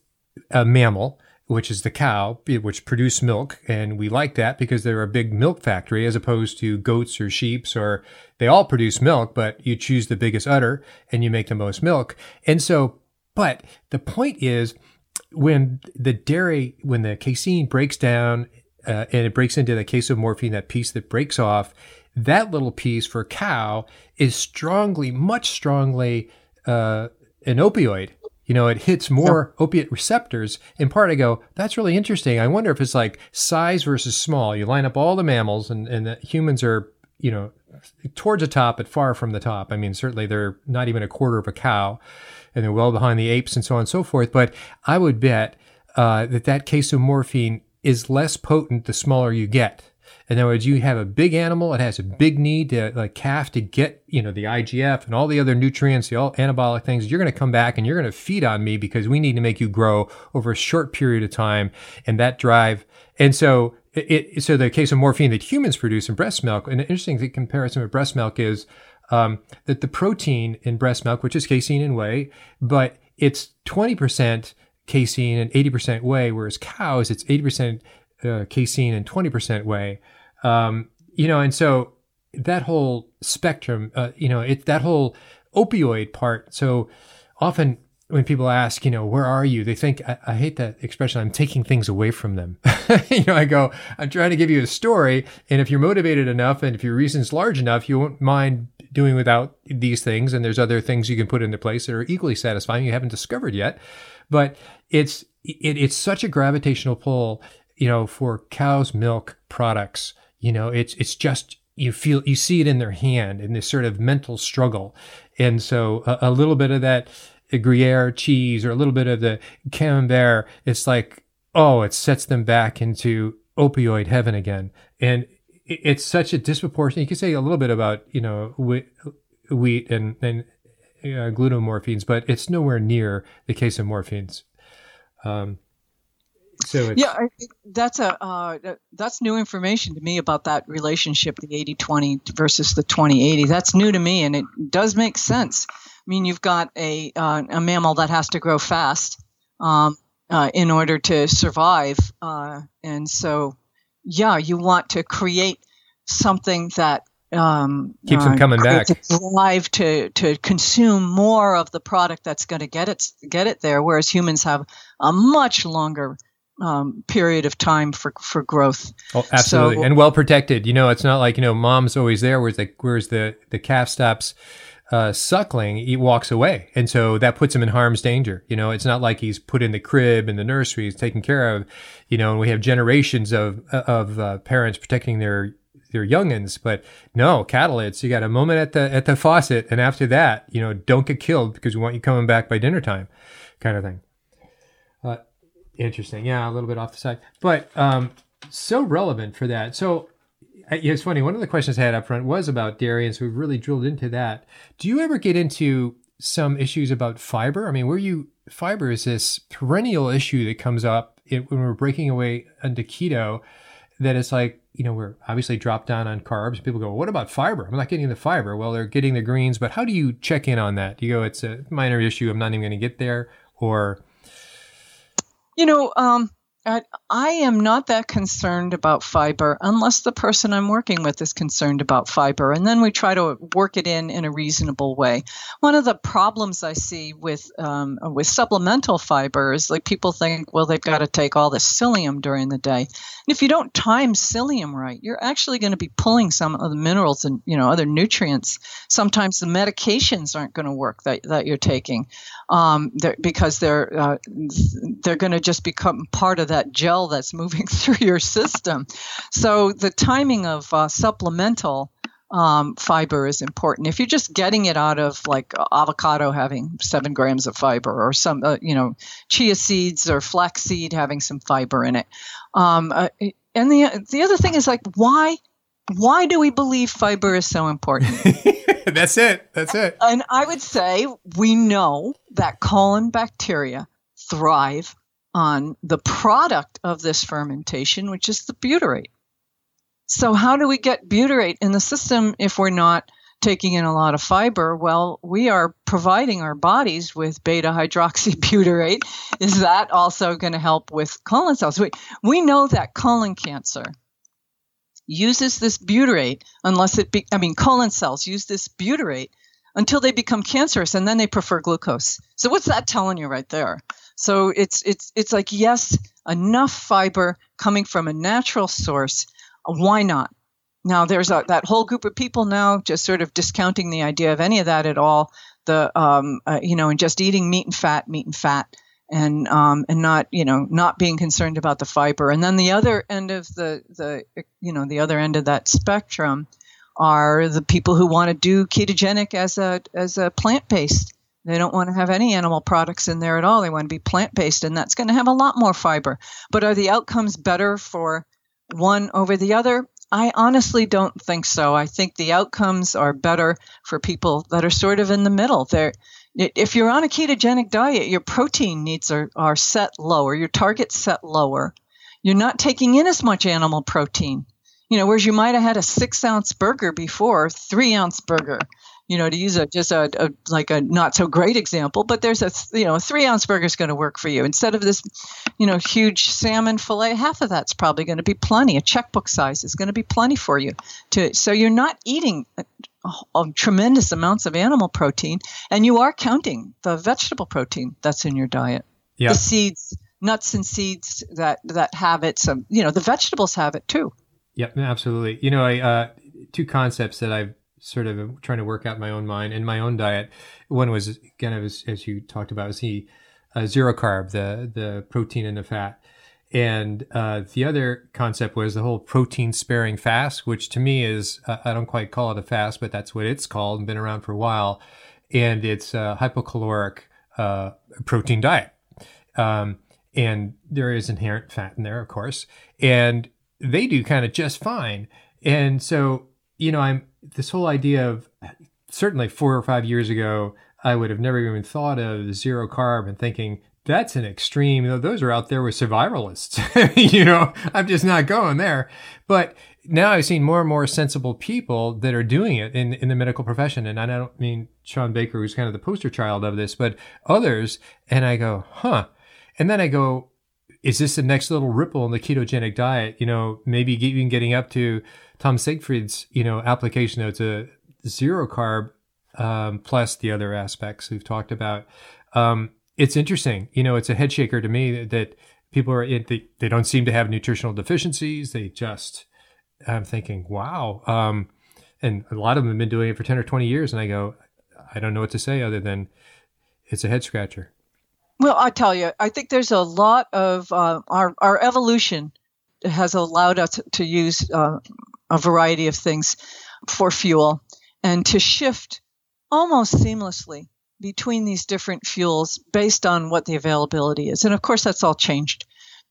uh, mammal which is the cow, which produce milk. And we like that because they're a big milk factory as opposed to goats or sheep or they all produce milk, but you choose the biggest udder and you make the most milk. And so, but the point is when the dairy, when the casein breaks down uh, and it breaks into the casomorphin, that piece that breaks off, that little piece for cow is strongly, much strongly uh, an opioid you know, it hits more opiate receptors. In part, I go, that's really interesting. I wonder if it's like size versus small. You line up all the mammals, and, and the humans are, you know, towards the top, but far from the top. I mean, certainly they're not even a quarter of a cow, and they're well behind the apes and so on and so forth. But I would bet uh, that that casomorphin is less potent the smaller you get. In other words, you have a big animal, it has a big need to like calf to get, you know, the IGF and all the other nutrients, the all anabolic things. You're going to come back and you're going to feed on me because we need to make you grow over a short period of time. And that drive. And so it, so the casomorphin that humans produce in breast milk, an interesting comparison with breast milk is um, that the protein in breast milk, which is casein and whey, but it's 20% casein and 80% whey, whereas cows, it's 80% uh, casein and 20% whey. Um, you know, and so that whole spectrum, uh, you know, it that whole opioid part. So often when people ask, you know, where are you? They think I, I hate that expression. I'm taking things away from them. you know, I go, I'm trying to give you a story, and if you're motivated enough, and if your reason's large enough, you won't mind doing without these things. And there's other things you can put into place that are equally satisfying you haven't discovered yet. But it's it, it's such a gravitational pull, you know, for cow's milk products you know, it's it's just you feel you see it in their hand in this sort of mental struggle, and so a, a little bit of that Gruyere cheese or a little bit of the Camembert, it's like oh, it sets them back into opioid heaven again, and it's such a disproportionate. You could say a little bit about you know wheat, wheat and and uh, glutamorphines, but it's nowhere near the casomorphins. Um, so yeah, that's a uh, that's new information to me about that relationship, the 80-20 versus the 20-80. That's new to me, and it does make sense. I mean, you've got a uh, a mammal that has to grow fast um, uh, in order to survive, uh, and so yeah, you want to create something that um, keeps them uh, coming back. Drive to to consume more of the product that's going to get it get it there, whereas humans have a much longer um, period of time for for growth. Oh, absolutely, so, and well protected. You know, it's not like you know, mom's always there. Whereas the whereas the the calf stops uh, suckling, he walks away, and so that puts him in harm's danger. You know, it's not like he's put in the crib in the nursery, he's taken care of. You know, and we have generations of of uh, parents protecting their their youngins. But no, cattle, it's you got a moment at the at the faucet, and after that, you know, don't get killed because we want you coming back by dinner time, kind of thing. Interesting. Yeah, a little bit off the side, but um, so relevant for that. So it's funny. One of the questions I had up front was about dairy, and so we've really drilled into that. Do you ever get into some issues about fiber? I mean, where you fiber is this perennial issue that comes up when we're breaking away into keto. That it's like you know we're obviously dropped down on carbs. People go, well, "What about fiber? I'm not getting the fiber." Well, they're getting the greens, but how do you check in on that? Do you go, "It's a minor issue. I'm not even going to get there," or you know, um, I, am not that concerned about fiber unless the person I'm working with is concerned about fiber, and then we try to work it in in a reasonable way. One of the problems I see with um, with supplemental fiber is like people think, well, they've got to take all the psyllium during the day, and if you don't time psyllium right, you're actually going to be pulling some of the minerals and you know other nutrients. Sometimes the medications aren't going to work that that you're taking um, they're, because they're uh, they're going to just become part of that gel that's moving through your system. So the timing of uh, supplemental um, fiber is important. If you're just getting it out of like avocado having seven grams of fiber, or some uh, you know chia seeds or flaxseed having some fiber in it, um, uh, and the the other thing is like why why do we believe fiber is so important? That's it. That's it. And I would say we know that colon bacteria thrive on the product of this fermentation, which is the butyrate. So, how do we get butyrate in the system if we're not taking in a lot of fiber. Well, we are providing our bodies with beta hydroxybutyrate. Is that also going to help with colon cells? We, we know that colon cancer uses this butyrate unless it be, I mean, colon cells use this butyrate until they become cancerous and then they prefer glucose. So what's that telling you right there? So it's it's it's like yes, enough fiber coming from a natural source. Why not? Now there's a, that whole group of people now just sort of discounting the idea of any of that at all. The um, uh, you know, and just eating meat and fat, meat and fat, and um, and not you know not being concerned about the fiber. And then the other end of the the you know the other end of that spectrum are the people who want to do ketogenic as a as a plant based. They don't want to have any animal products in there at all. They want to be plant based, and that's going to have a lot more fiber. But are the outcomes better for one over the other? I honestly don't think so. I think the outcomes are better for people that are sort of in the middle. They're, if you're on a ketogenic diet, your protein needs are, are set lower, your target's set lower. You're not taking in as much animal protein. You know, whereas you might have had a six ounce burger before, three ounce burger you know, to use a just a, a, like a not so great example, but there's a you know a three ounce burger is going to work for you instead of this, you know, huge salmon fillet. Half of that's probably going to be plenty. A checkbook size is going to be plenty for you. To so you're not eating tremendous amounts of animal protein, and you are counting the vegetable protein that's in your diet. Yeah. The seeds, nuts and seeds that that have it. Some you know the vegetables have it too. Yep, absolutely. You know, I uh, two concepts that I've sort of trying to work out my own mind and my own diet. One was again, as, as you talked about, was the uh, zero carb, the the protein and the fat, and uh, the other concept was the whole protein sparing fast, which to me is uh, I don't quite call it a fast, but that's what it's called and been around for a while, and it's a hypocaloric uh, protein diet, um, and there is inherent fat in there, of course, and they do kind of just fine, and so you know I'm this whole idea of certainly four or five years ago, I would have never even thought of zero carb and thinking that's an extreme. Those are out there with survivalists. you know, I'm just not going there. But now I've seen more and more sensible people that are doing it in, in the medical profession. And I don't mean Shawn Baker, who's kind of the poster child of this, but others. And I go, huh. And then I go, is this the next little ripple in the ketogenic diet? You know, maybe even getting up to Tom Seyfried's, you know, application of a zero carb um, plus the other aspects we've talked about. Um, it's interesting. You know, it's a head shaker to me that, that people are they, they don't seem to have nutritional deficiencies. They just I'm thinking, wow. Um, and a lot of them have been doing it for 10 or 20 years. And I go, I don't know what to say other than it's a head scratcher. Well, I tell you, I think there's a lot of uh, our, our evolution has allowed us to use uh, a variety of things for fuel and to shift almost seamlessly between these different fuels based on what the availability is. And of course, that's all changed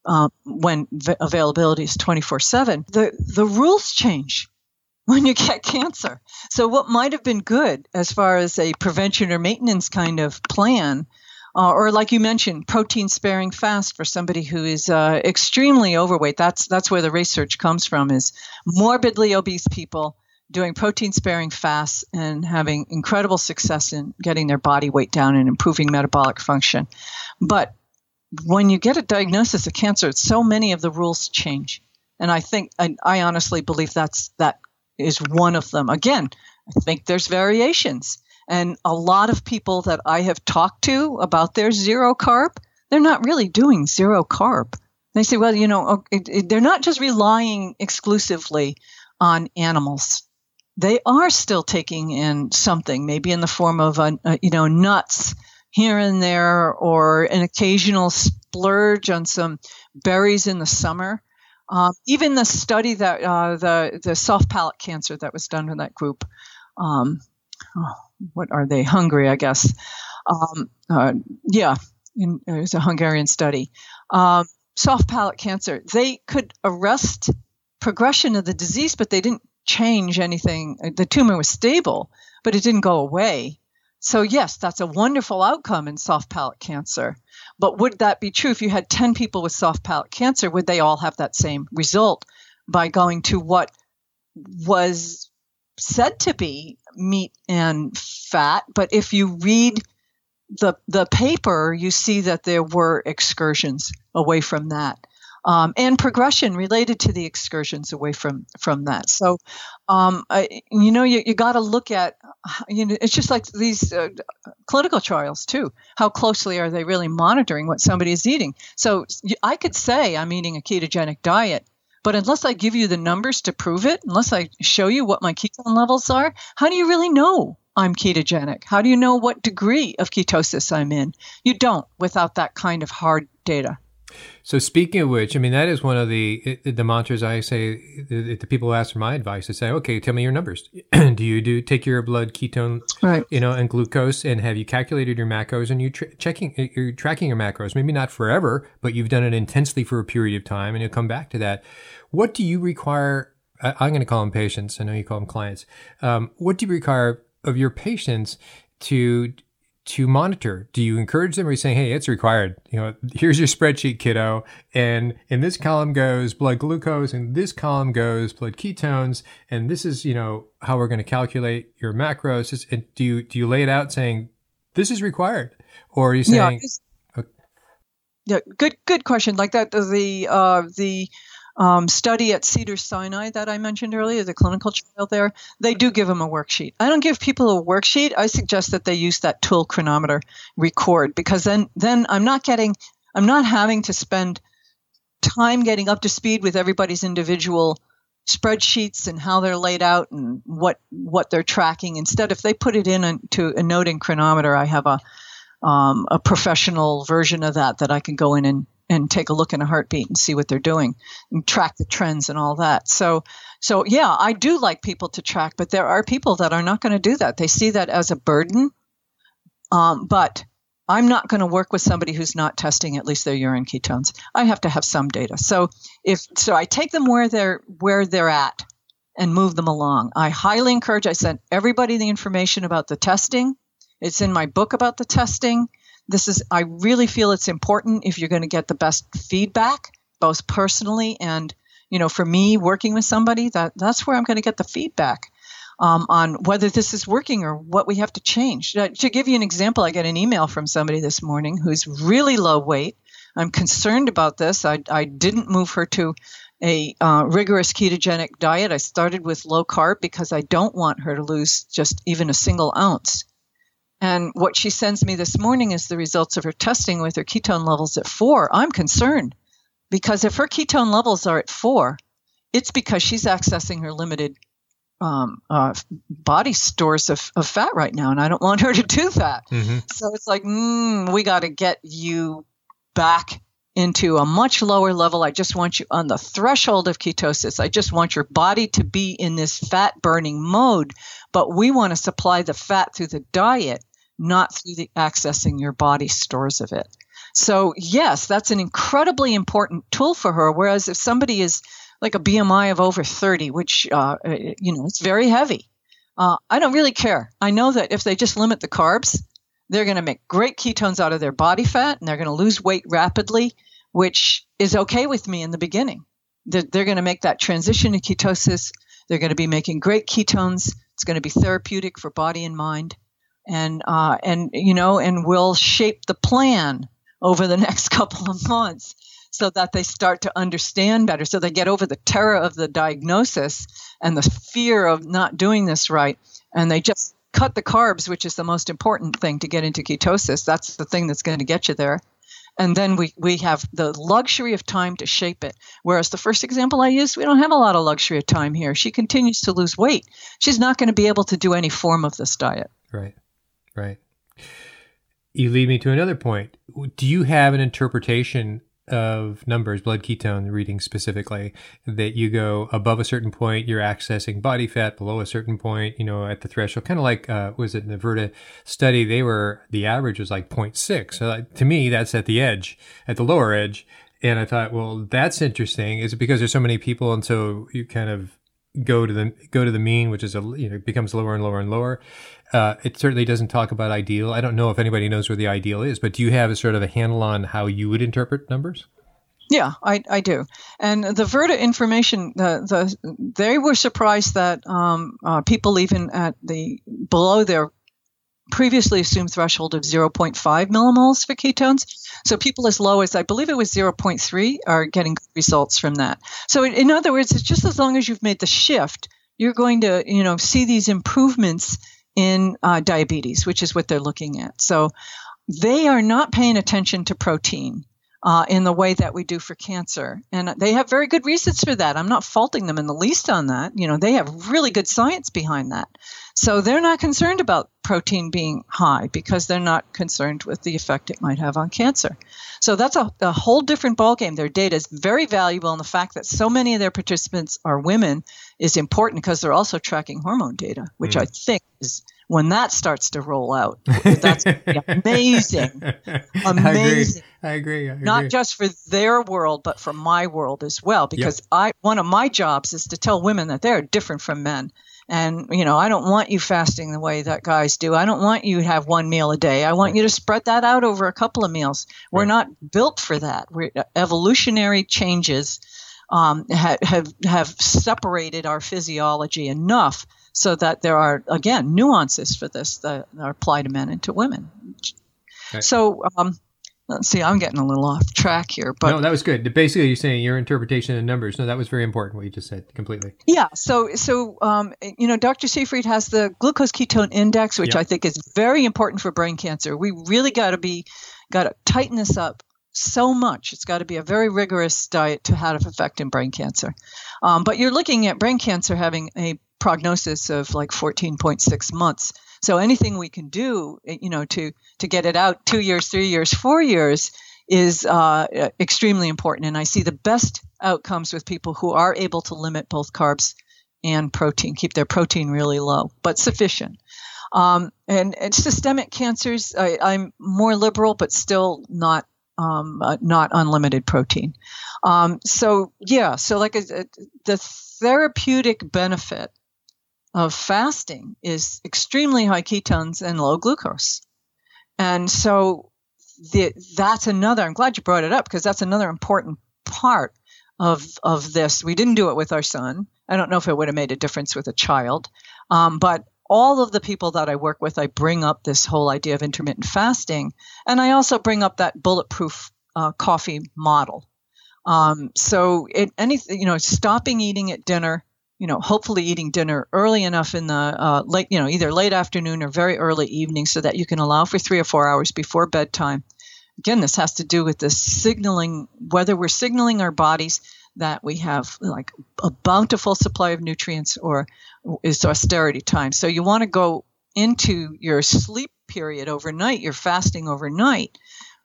uh, when v- availability is 24 7. The, the rules change when you get cancer. So, what might have been good as far as a prevention or maintenance kind of plan uh, or like you mentioned, protein sparing fast for somebody who is uh, extremely overweight. That's that's where the research comes from. Is morbidly obese people doing protein sparing fasts and having incredible success in getting their body weight down and improving metabolic function. But when you get a diagnosis of cancer, so many of the rules change, and I think I, I honestly believe that's that is one of them. Again, I think there's variations and a lot of people that I have talked to about their zero carb, they're not really doing zero carb. They say, well, you know, they're not just relying exclusively on animals. They are still taking in something, maybe in the form of, a, a, you know, nuts here and there, or an occasional splurge on some berries in the summer. Uh, even the study that uh, the the soft palate cancer that was done in that group, um, oh, what are they? Hungary, I guess. Um, uh, yeah, in, it was a Hungarian study. Um, soft palate cancer. They could arrest progression of the disease, but they didn't change anything. The tumor was stable, but it didn't go away. So, yes, that's a wonderful outcome in soft palate cancer. But would that be true if you had 10 people with soft palate cancer? Would they all have that same result by going to what was said to be meat and fat, but if you read the the paper, you see that there were excursions away from that um, and progression related to the excursions away from from that. So, um, I, you know, you, you got to look at, you know, it's just like these uh, clinical trials too. How closely are they really monitoring what somebody is eating? So, I could say I'm eating a ketogenic diet. But unless I give you the numbers to prove it, unless I show you what my ketone levels are, how do you really know I'm ketogenic? How do you know what degree of ketosis I'm in? You don't without that kind of hard data. So speaking of which, I mean that is one of the the mantras I say the, the people who ask for my advice. I say, okay, tell me your numbers. do you do take your blood ketone, right. you know, and glucose, and have you calculated your macros and you tr- checking you're tracking your macros? Maybe not forever, but you've done it intensely for a period of time, and you'll come back to that. What do you require? I, am going to call them patients. I know you call them clients. Um, what do you require of your patients to to monitor? Do you encourage them or are you saying, hey, it's required? You know, here's your spreadsheet, kiddo. And in this column goes blood glucose, and this column goes blood ketones, and this is, you know, how we're going to calculate your macros. And do you do you lay it out saying this is required? Or are you saying yeah, yeah, good good question. Like that the uh the um, study at Cedars-Sinai that I mentioned earlier, the clinical trial there, they do give them a worksheet. I don't give people a worksheet. I suggest that they use that tool Cronometer record because then then I'm not getting I'm not having to spend time getting up to speed with everybody's individual spreadsheets and how they're laid out and what what they're tracking. Instead, if they put it in a, to a note in Cronometer, I have a um, a professional version of that that I can go in and and take a look in a heartbeat and see what they're doing and track the trends and all that. So, so yeah, I do like people to track, but there are people that are not going to do that. They see that as a burden. Um, but I'm not going to work with somebody who's not testing at least their urine ketones. I have to have some data. So if so, I take them where they're where they're at and move them along. I highly encourage. I sent everybody the information about the testing. It's in my book about the testing this is i really feel it's important if you're going to get the best feedback both personally and you know for me working with somebody that that's where i'm going to get the feedback um, on whether this is working or what we have to change. Uh, to give you an example i got an email from somebody this morning who's really low weight. I'm concerned about this. I, I didn't move her to a uh, rigorous ketogenic diet. I started with low carb because i don't want her to lose just even a single ounce and what she sends me this morning is the results of her testing with her ketone levels at four. I'm concerned because if her ketone levels are at four, it's because she's accessing her limited um, uh, body stores of, of, fat right now, and I don't want her to do that. Mm-hmm. So it's like, mm, we got to get you back into a much lower level. I just want you on the threshold of ketosis. I just want your body to be in this fat burning mode, but we want to supply the fat through the diet not through the accessing your body stores of it. So, yes, that's an incredibly important tool for her. Whereas if somebody is like a BMI of over 30, which, uh, uh, you know, it's very heavy, uh, I don't really care. I know that if they just limit the carbs, they're going to make great ketones out of their body fat and they're going to lose weight rapidly, which is okay with me in the beginning. They're, they're going to make that transition to ketosis. They're going to be making great ketones. It's going to be therapeutic for body and mind and uh, and you know, and we'll shape the plan over the next couple of months so that they start to understand better, so they get over the terror of the diagnosis and the fear of not doing this right, and they just cut the carbs, which is the most important thing to get into ketosis. That's the thing that's going to get you there. And then we, we have the luxury of time to shape it. Whereas the first example I used, we don't have a lot of luxury of time here. She continues to lose weight. She's not going to be able to do any form of this diet. Right. Right. You lead me to another point. Do you have an interpretation of numbers, blood ketone reading specifically, that you go above a certain point, you're accessing body fat, below a certain point, you know, at the threshold, kind of like, uh, was it in the Virta study? They were, the average was like 0.6. So to me, that's at the edge, at the lower edge. And I thought, well, that's interesting. Is it because there's so many people and so you kind of go to the go to the mean, which is a you know becomes lower and lower and lower. Uh, it certainly doesn't talk about ideal. I don't know if anybody knows where the ideal is, but do you have a sort of a handle on how you would interpret numbers? Yeah, I, I do. And the Virta information, the, the they were surprised that um, uh, people even at the below their previously assumed threshold of 0.5 millimoles for ketones. So people as low as I believe it was 0.3 are getting results from that. So in other words, it's just as long as you've made the shift, you're going to you know see these improvements in uh, diabetes, which is what they're looking at. So they are not paying attention to protein uh, in the way that we do for cancer. And they have very good reasons for that. I'm not faulting them in the least on that. You know, they have really good science behind that. So they're not concerned about protein being high because they're not concerned with the effect it might have on cancer. So that's a, a whole different ballgame. Their data is very valuable, and the fact that so many of their participants are women is important because they're also tracking hormone data, which mm. I think is when that starts to roll out, that's amazing. Amazing. I agree. I agree. Not just for their world, but for my world as well. Because yep. I one of my jobs is to tell women that they're different from men. And, you know, I don't want you fasting the way that guys do. I don't want you to have one meal a day. I want you to spread that out over a couple of meals. We're right. not built for that. We're, evolutionary changes um, have, have, have separated our physiology enough so that there are again nuances for this that are applied to men and to women. Okay. So um, let's see, I'm getting a little off track here, but no, that was good. Basically, you're saying your interpretation of numbers. No, that was very important. What you just said, completely. Yeah. So, so um, you know, Dr. Seyfried has the glucose ketone index, which yep. I think is very important for brain cancer. We really got to be got to tighten this up so much. It's got to be a very rigorous diet to have an effect in brain cancer. Um, but you're looking at brain cancer having a prognosis of like 14.6 months. So anything we can do, eh, you know, to to get it out two years, three years, four years is uh, extremely important. And I see the best outcomes with people who are able to limit both carbs and protein, keep their protein really low, but sufficient. Um, and, and, systemic cancers, I, I, am more liberal, but still not um, uh, not unlimited protein. Um, so yeah, so like a, uh, a, the therapeutic benefit of fasting is extremely high ketones and low glucose. And so the, that's another, I'm glad you brought it up because that's another important part of, of this. We didn't do it with our son. I don't know if it would have made a difference with a child. Um, but all of the people that I work with, I bring up this whole idea of intermittent fasting. And I also bring up that bulletproof uh, coffee model. Um, so it, anything, you know, stopping eating at dinner, you know, hopefully eating dinner early enough in the uh, late, you know, either late afternoon or very early evening so that you can allow for three or four hours before bedtime. Again, this has to do with the signaling, whether we're signaling our bodies that we have like a bountiful supply of nutrients or is austerity time. So you want to go into your sleep period overnight, you're fasting overnight,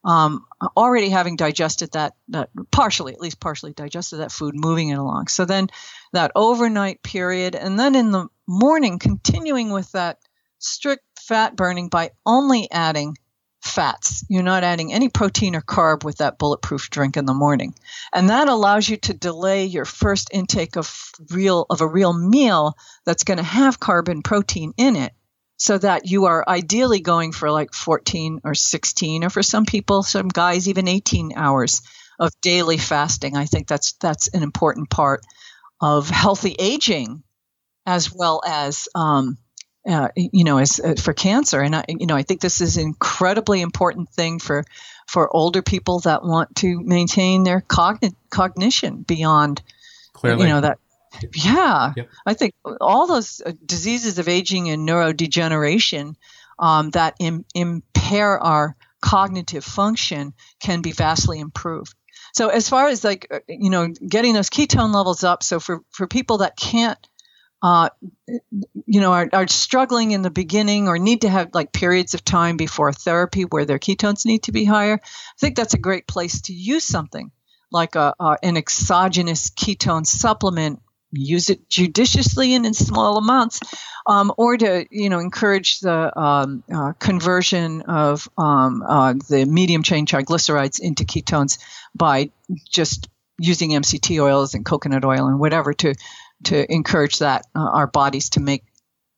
um, already having digested that, that partially, at least partially digested that food, moving it along. So then that overnight period, and then in the morning, continuing with that strict fat burning by only adding fats. You're not adding any protein or carb with that bulletproof drink in the morning. And that allows you to delay your first intake of real of a real meal that's going to have carb and protein in it so that you are ideally going for like 14 or 16 or for some people some guys even 18 hours of daily fasting i think that's that's an important part of healthy aging as well as um, uh, you know as uh, for cancer and i you know i think this is an incredibly important thing for for older people that want to maintain their cogn- cognition beyond Clearly. you know that yeah, yep. I think all those uh, diseases of aging and neurodegeneration um, that Im- impair our cognitive function can be vastly improved. So as far as like uh, you know getting those ketone levels up, so for for people that can't uh, you know, are, are, struggling in the beginning or need to have like periods of time before therapy where their ketones need to be higher, I think that's a great place to use something like a, an exogenous ketone supplement. Use it judiciously and in small amounts, um, or to you know encourage the um, uh, conversion of um, uh, the medium chain triglycerides into ketones by just using MCT oils and coconut oil and whatever to to encourage that uh, our bodies to make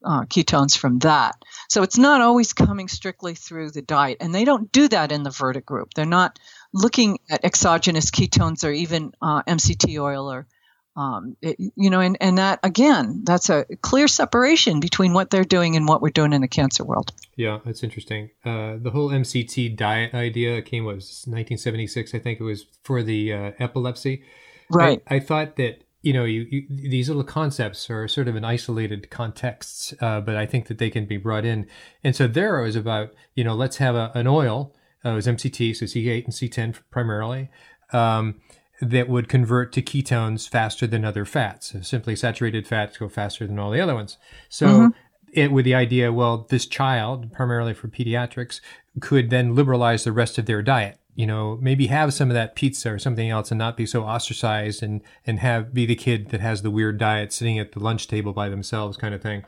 uh, ketones from that. So it's not always coming strictly through the diet. And they don't do that in the Virta group. They're not looking at exogenous ketones or even uh, MCT oil or um, it, you know, and, and that again, that's a clear separation between what they're doing and what we're doing in the cancer world. Yeah, that's interesting. Uh, the whole MCT diet idea came was 1976, I think it was for the uh, epilepsy. Right. I, I, thought that you know you, you, these little concepts are sort of in isolated contexts, uh, but I think that they can be brought in. And so there was about you know let's have a, an oil. Uh, it was MCT, so C8 and C10 primarily. Um, that would convert to ketones faster than other fats. So simply saturated fats go faster than all the other ones. So mm-hmm. it with the idea, well, this child, primarily for pediatrics, could then liberalize the rest of their diet. You know, maybe have some of that pizza or something else and not be so ostracized and, and have be the kid that has the weird diet sitting at the lunch table by themselves kind of thing.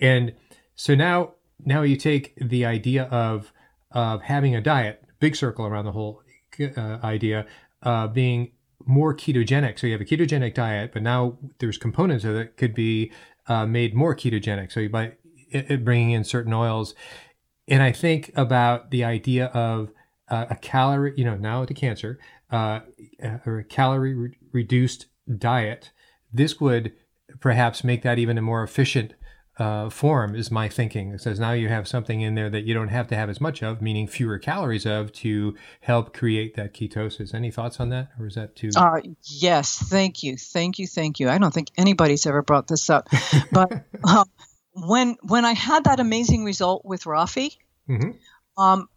And so now, now you take the idea of, of having a diet, big circle around the whole uh, idea, uh, being more ketogenic. So you have a ketogenic diet, but now there's components of it could be uh, made more ketogenic. So you by bringing in certain oils, and I think about the idea of uh, a calorie, you know, now to cancer, uh, or a calorie re- reduced diet. This would perhaps make that even a more efficient uh, form is my thinking. It says now you have something in there that you don't have to have as much of, meaning fewer calories of, to help create that ketosis. Any thoughts on that, or is that too? Uh, yes, thank you, thank you, thank you. I don't think anybody's ever brought this up, but um, when when I had that amazing result with Rafi, mm-hmm. um,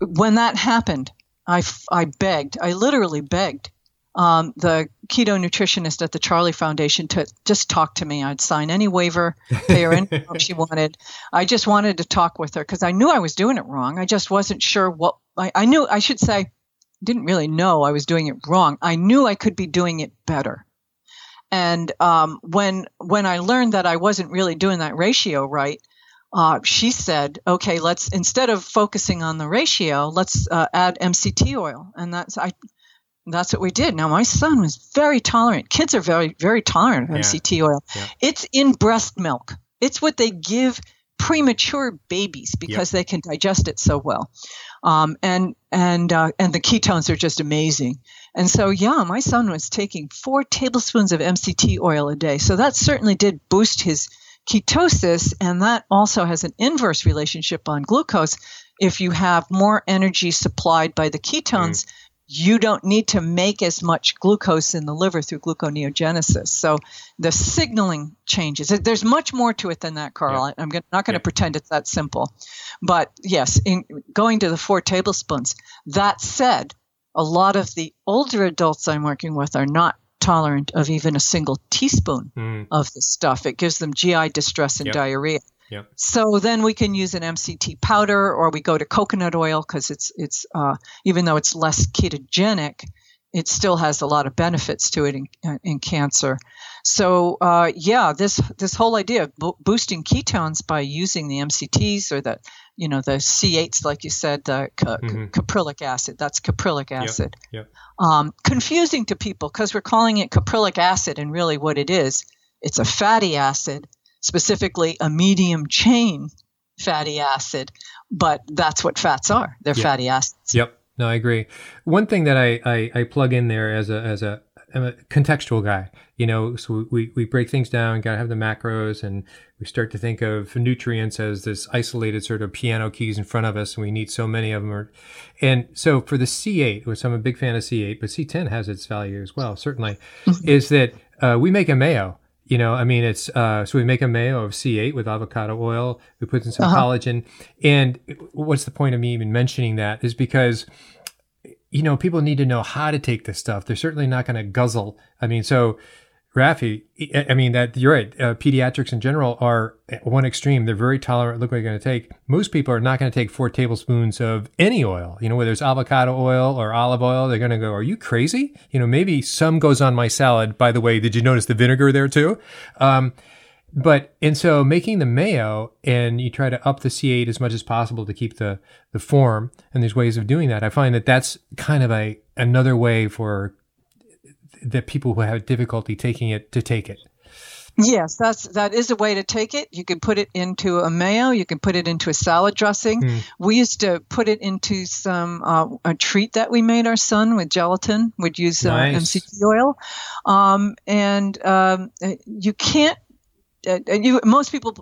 when that happened, I I begged, I literally begged um, the keto nutritionist at the Charlie Foundation to just talk to me. I'd sign any waiver, pay her anything she wanted. I just wanted to talk with her because I knew I was doing it wrong. I just wasn't sure what I, I knew. I should say, didn't really know I was doing it wrong. I knew I could be doing it better. And um, when when I learned that I wasn't really doing that ratio right, uh, she said, "Okay, let's instead of focusing on the ratio, let's uh, add MCT oil." And that's I that's what we did. Now, my son was very tolerant. Kids are very, very tolerant of yeah. MCT oil. Yeah. It's in breast milk. It's what they give premature babies because yep. they can digest it so well. Um, and and uh, and the ketones are just amazing. And so, yeah, my son was taking four tablespoons of MCT oil a day. So that certainly did boost his ketosis, and that also has an inverse relationship on glucose. If you have more energy supplied by the ketones, mm you don't need to make as much glucose in the liver through gluconeogenesis. So the signaling changes. There's much more to it than that, Carl. Yeah. I'm not going to yeah. pretend it's that simple. But yes, in going to the four tablespoons. That said, a lot of the older adults I'm working with are not tolerant of even a single teaspoon mm. of the stuff. It gives them GI distress and yep. diarrhea. Yep. So then we can use an MCT powder, or we go to coconut oil because it's it's uh, even though it's less ketogenic, it still has a lot of benefits to it in, uh, in cancer. So uh, yeah, this this whole idea of bo- boosting ketones by using the MCTs or the you know the C8s, like you said, the ca- mm-hmm. caprylic acid. That's caprylic acid. Yep. Yep. Um, confusing to people because we're calling it caprylic acid, and really what it is, it's a fatty acid specifically a medium chain fatty acid, but that's what fats are. They're yep. fatty acids. Yep. No, I agree. One thing that I, I, I plug in there as a as a, a contextual guy, you know, so we, we break things down, got to have the macros, and we start to think of nutrients as this isolated sort of piano keys in front of us, and we need so many of them. Or, and so for the C8, which I'm a big fan of C8, but C10 has its value as well, certainly, mm-hmm. is that uh, we make a mayo you know, I mean, it's uh, so we make a mayo of C8 with avocado oil. We put in some uh-huh. collagen, and what's the point of me even mentioning that is because you know people need to know how to take this stuff. They're certainly not going to guzzle. I mean, so Rafi, I mean that you're right. Uh, pediatrics in general are one extreme. They're very tolerant. Look what you're going to take. Most people are not going to take four tablespoons of any oil. You know, whether it's avocado oil or olive oil, they're going to go, "Are you crazy?" You know, maybe some goes on my salad. By the way, did you notice the vinegar there too? Um, but and so making the mayo and you try to up the C8 as much as possible to keep the the form. And there's ways of doing that. I find that that's kind of a another way for that people who have difficulty taking it to take it. Yes, that's that is a way to take it. You can put it into a mayo. You can put it into a salad dressing. Mm. We used to put it into some uh, a treat that we made our son with gelatin. We'd use uh, nice. MCT oil, um, and um, you can't. Uh, you most people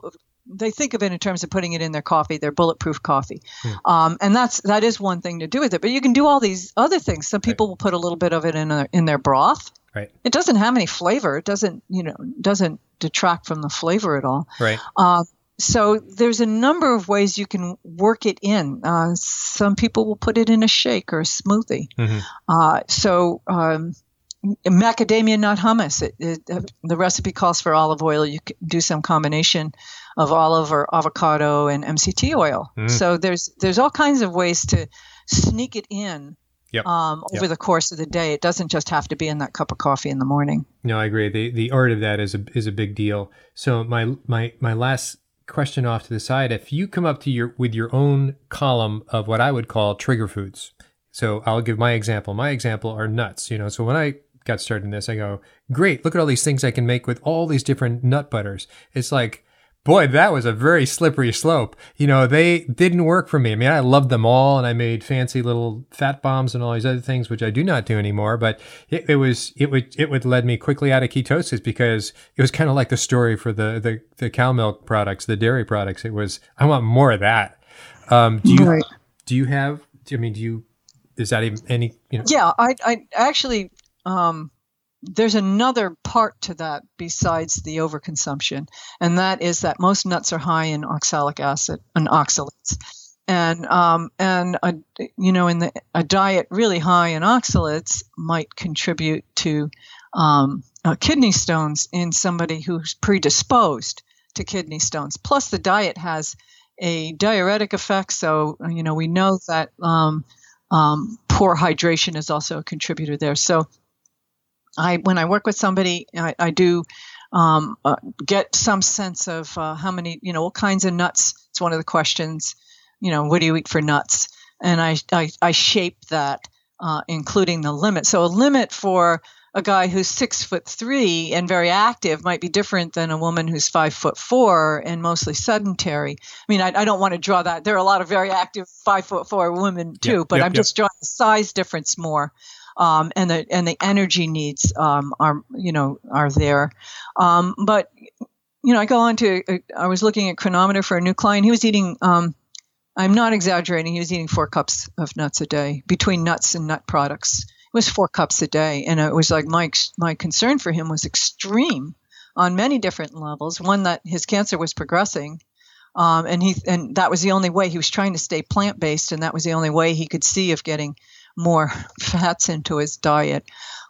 they think of it in terms of putting it in their coffee, their bulletproof coffee, mm. um, and that's that is one thing to do with it. But you can do all these other things. Some people right. will put a little bit of it in a, in their broth. Right. It doesn't have any flavor. It doesn't, you know, doesn't detract from the flavor at all. Right. Uh, so there's a number of ways you can work it in. Uh, some people will put it in a shake or a smoothie. Mm-hmm. Uh, so um, macadamia nut hummus. It, it, the recipe calls for olive oil. You can do some combination of olive or avocado and MCT oil. Mm. So there's there's all kinds of ways to sneak it in yep. um, over yep. the course of the day. It doesn't just have to be in that cup of coffee in the morning. No, I agree. The the art of that is a is a big deal. So my my my last question off to the side: if you come up to your with your own column of what I would call trigger foods. So I'll give my example. My example are nuts. You know, so when I got started in this, I go, great, look at all these things I can make with all these different nut butters. It's like boy, that was a very slippery slope. You know, they didn't work for me. I mean, I loved them all and I made fancy little fat bombs and all these other things, which I do not do anymore. But it, it was, it would, it would lead me quickly out of ketosis because it was kind of like the story for the, the, the cow milk products, the dairy products. It was, I want more of that. Um, do you, right. do you have, I mean, do you, is that even any, you know? Yeah, I, I actually, um, there's another part to that besides the overconsumption, and that is that most nuts are high in oxalic acid and oxalates. And um, and a, you know, in the, a diet really high in oxalates might contribute to um, uh, kidney stones in somebody who's predisposed to kidney stones. Plus, the diet has a diuretic effect, so you know we know that um, um poor hydration is also a contributor there. So I when I work with somebody, I, I do um, uh, get some sense of uh, how many, you know, what kinds of nuts. It's one of the questions. You know, what do you eat for nuts? And I I, I shape that, uh, including the limit. So a limit for a guy who's six foot three and very active might be different than a woman who's five foot four and mostly sedentary. I mean, I, I don't want to draw that. There are a lot of very active five foot four women too, yep, but yep, I'm just drawing the size difference more um, and the and the energy needs um, are you know are there. Um, but you know, I go on to uh, I was looking at Cronometer for a new client. He was eating. Um, I'm not exaggerating. He was eating four cups of nuts a day between nuts and nut products. It was four cups a day, and it was like my my concern for him was extreme on many different levels. One that his cancer was progressing, um, and he and that was the only way he was trying to stay plant based, and that was the only way he could see of getting more fats into his diet.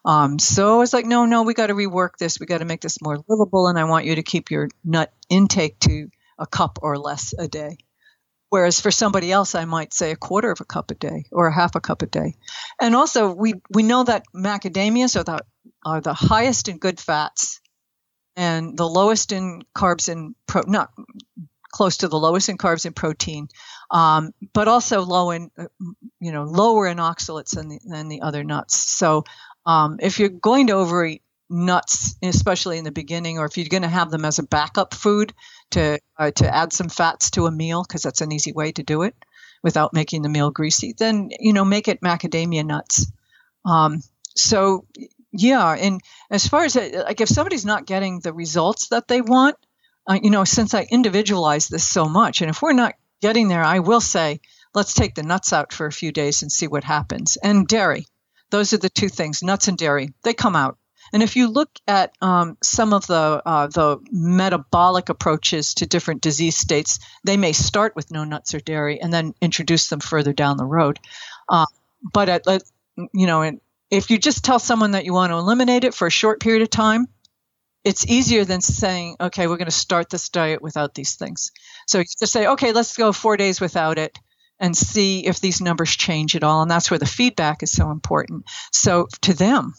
Um, so I was like, no, no, we got to rework this. We got to make this more livable, and I want you to keep your nut intake to a cup or less a day. Whereas for somebody else, I might say a quarter of a cup a day or a half a cup a day. And also, we, we know that macadamias are the, are the highest in good fats and the lowest in carbs and pro, not close to the lowest in carbs and protein, um, but also low in, uh, you know, lower in oxalates than the, than the other nuts. So um, if you're going to overeat nuts, especially in the beginning, or if you're going to have them as a backup food to uh, to add some fats to a meal, because that's an easy way to do it without making the meal greasy, then you know make it macadamia nuts. Um, so yeah, and as far as like if somebody's not getting the results that they want, uh, you know, since I individualize this so much, and if we're not getting there, I will say, let's take the nuts out for a few days and see what happens. And dairy, those are the two things, nuts and dairy, they come out. And if you look at um, some of the uh, the metabolic approaches to different disease states, they may start with no nuts or dairy and then introduce them further down the road. Uh, but at, you know, if you just tell someone that you want to eliminate it for a short period of time, it's easier than saying, okay, we're going to start this diet without these things. So you just say, okay, let's go four days without it and see if these numbers change at all. And that's where the feedback is so important. So to them,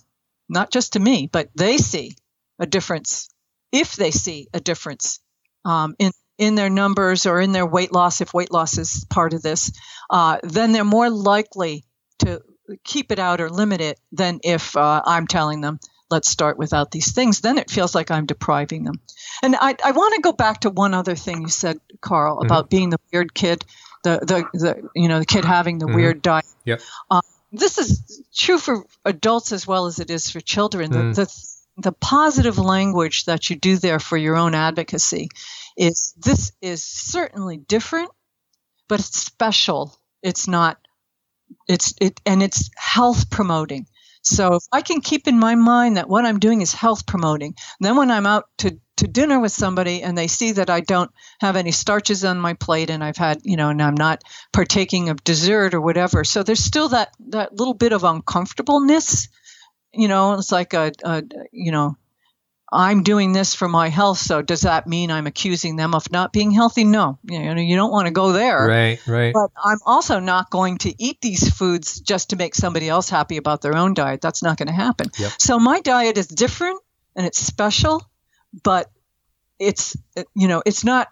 not just to me, but they see a difference. If they see a difference um, in in their numbers or in their weight loss, if weight loss is part of this, uh, then they're more likely to keep it out or limit it than if uh, I'm telling them let's start without these things, then it feels like I'm depriving them. And I, I want to go back to one other thing you said, Carl, mm-hmm. about being the weird kid, the, the, the, you know, the kid having the mm-hmm. weird diet. Yep. Um, this is true for adults as well as it is for children. Mm. The, the, the positive language that you do there for your own advocacy is this is certainly different, but it's special. It's not, it's, it, and it's health promoting. So if I can keep in my mind that what I'm doing is health promoting, then when I'm out to, to dinner with somebody and they see that I don't have any starches on my plate and I've had, you know, and I'm not partaking of dessert or whatever. So there's still that, that little bit of uncomfortableness. You know, it's like a, a you know, I'm doing this for my health, so does that mean I'm accusing them of not being healthy? No, you know, you don't want to go there. Right, right. But I'm also not going to eat these foods just to make somebody else happy about their own diet. That's not going to happen. Yep. So my diet is different and it's special, but it's you know, it's not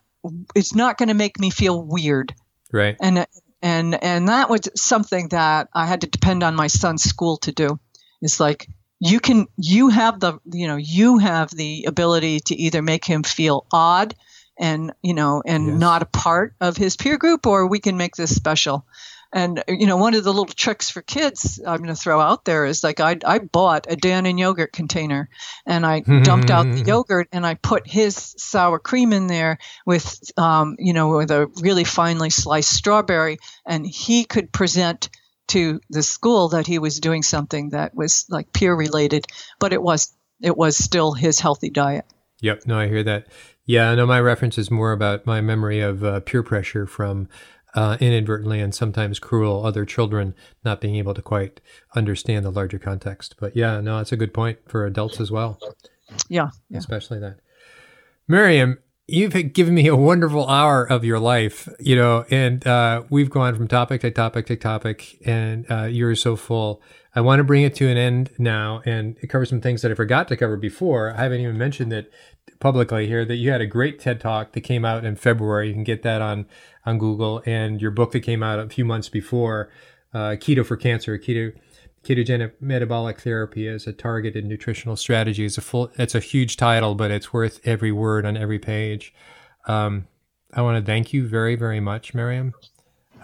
it's not going to make me feel weird. Right. And and and that was something that I had to depend on my son's school to do. It's like you can you have the you know you have the ability to either make him feel odd and you know and yes. not a part of his peer group or we can make this special and you know one of the little tricks for kids i'm going to throw out there is like I, I bought a Dannon yogurt container and i dumped out the yogurt and i put his sour cream in there with um, you know with a really finely sliced strawberry and he could present to the school that he was doing something that was like peer related, but it was it was still his healthy diet. Yep, no, I hear that. Yeah, I know my reference is more about my memory of uh, peer pressure from uh, inadvertently and sometimes cruel other children not being able to quite understand the larger context. But yeah, no, it's a good point for adults as well. Yeah, yeah. especially that. Miriam, you've given me a wonderful hour of your life, you know, and uh, we've gone from topic to topic to topic, and uh, you're so full. I want to bring it to an end now and cover some things that I forgot to cover before. I haven't even mentioned that publicly here that you had a great TED talk that came out in February. You can get that on on Google, and your book that came out a few months before, uh, Keto for Cancer, Keto ketogenic metabolic therapy as a targeted nutritional strategy is a full it's a huge title but it's worth every word on every page um, i want to thank you very very much miriam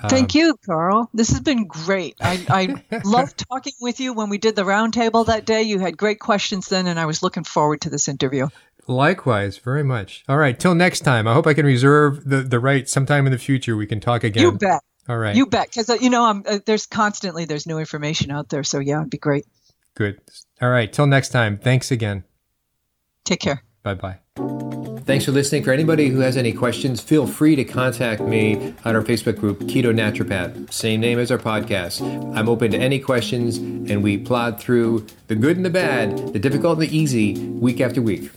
Thank um, you, Carl. This has been great. I, I loved talking with you when we did the roundtable that day. You had great questions then, and I was looking forward to this interview. Likewise, very much. All right, till next time. I hope I can reserve the, the right sometime in the future we can talk again. You bet. All right. You bet, because uh, you know, I'm uh, there's constantly there's new information out there. So yeah, it'd be great. Good. All right. Till next time. Thanks again. Take care. Bye bye. Thanks for listening. For anybody who has any questions, feel free to contact me on our Facebook group, Keto Naturopath. Same name as our podcast. I'm open to any questions, and we plod through the good and the bad, the difficult and the easy, week after week.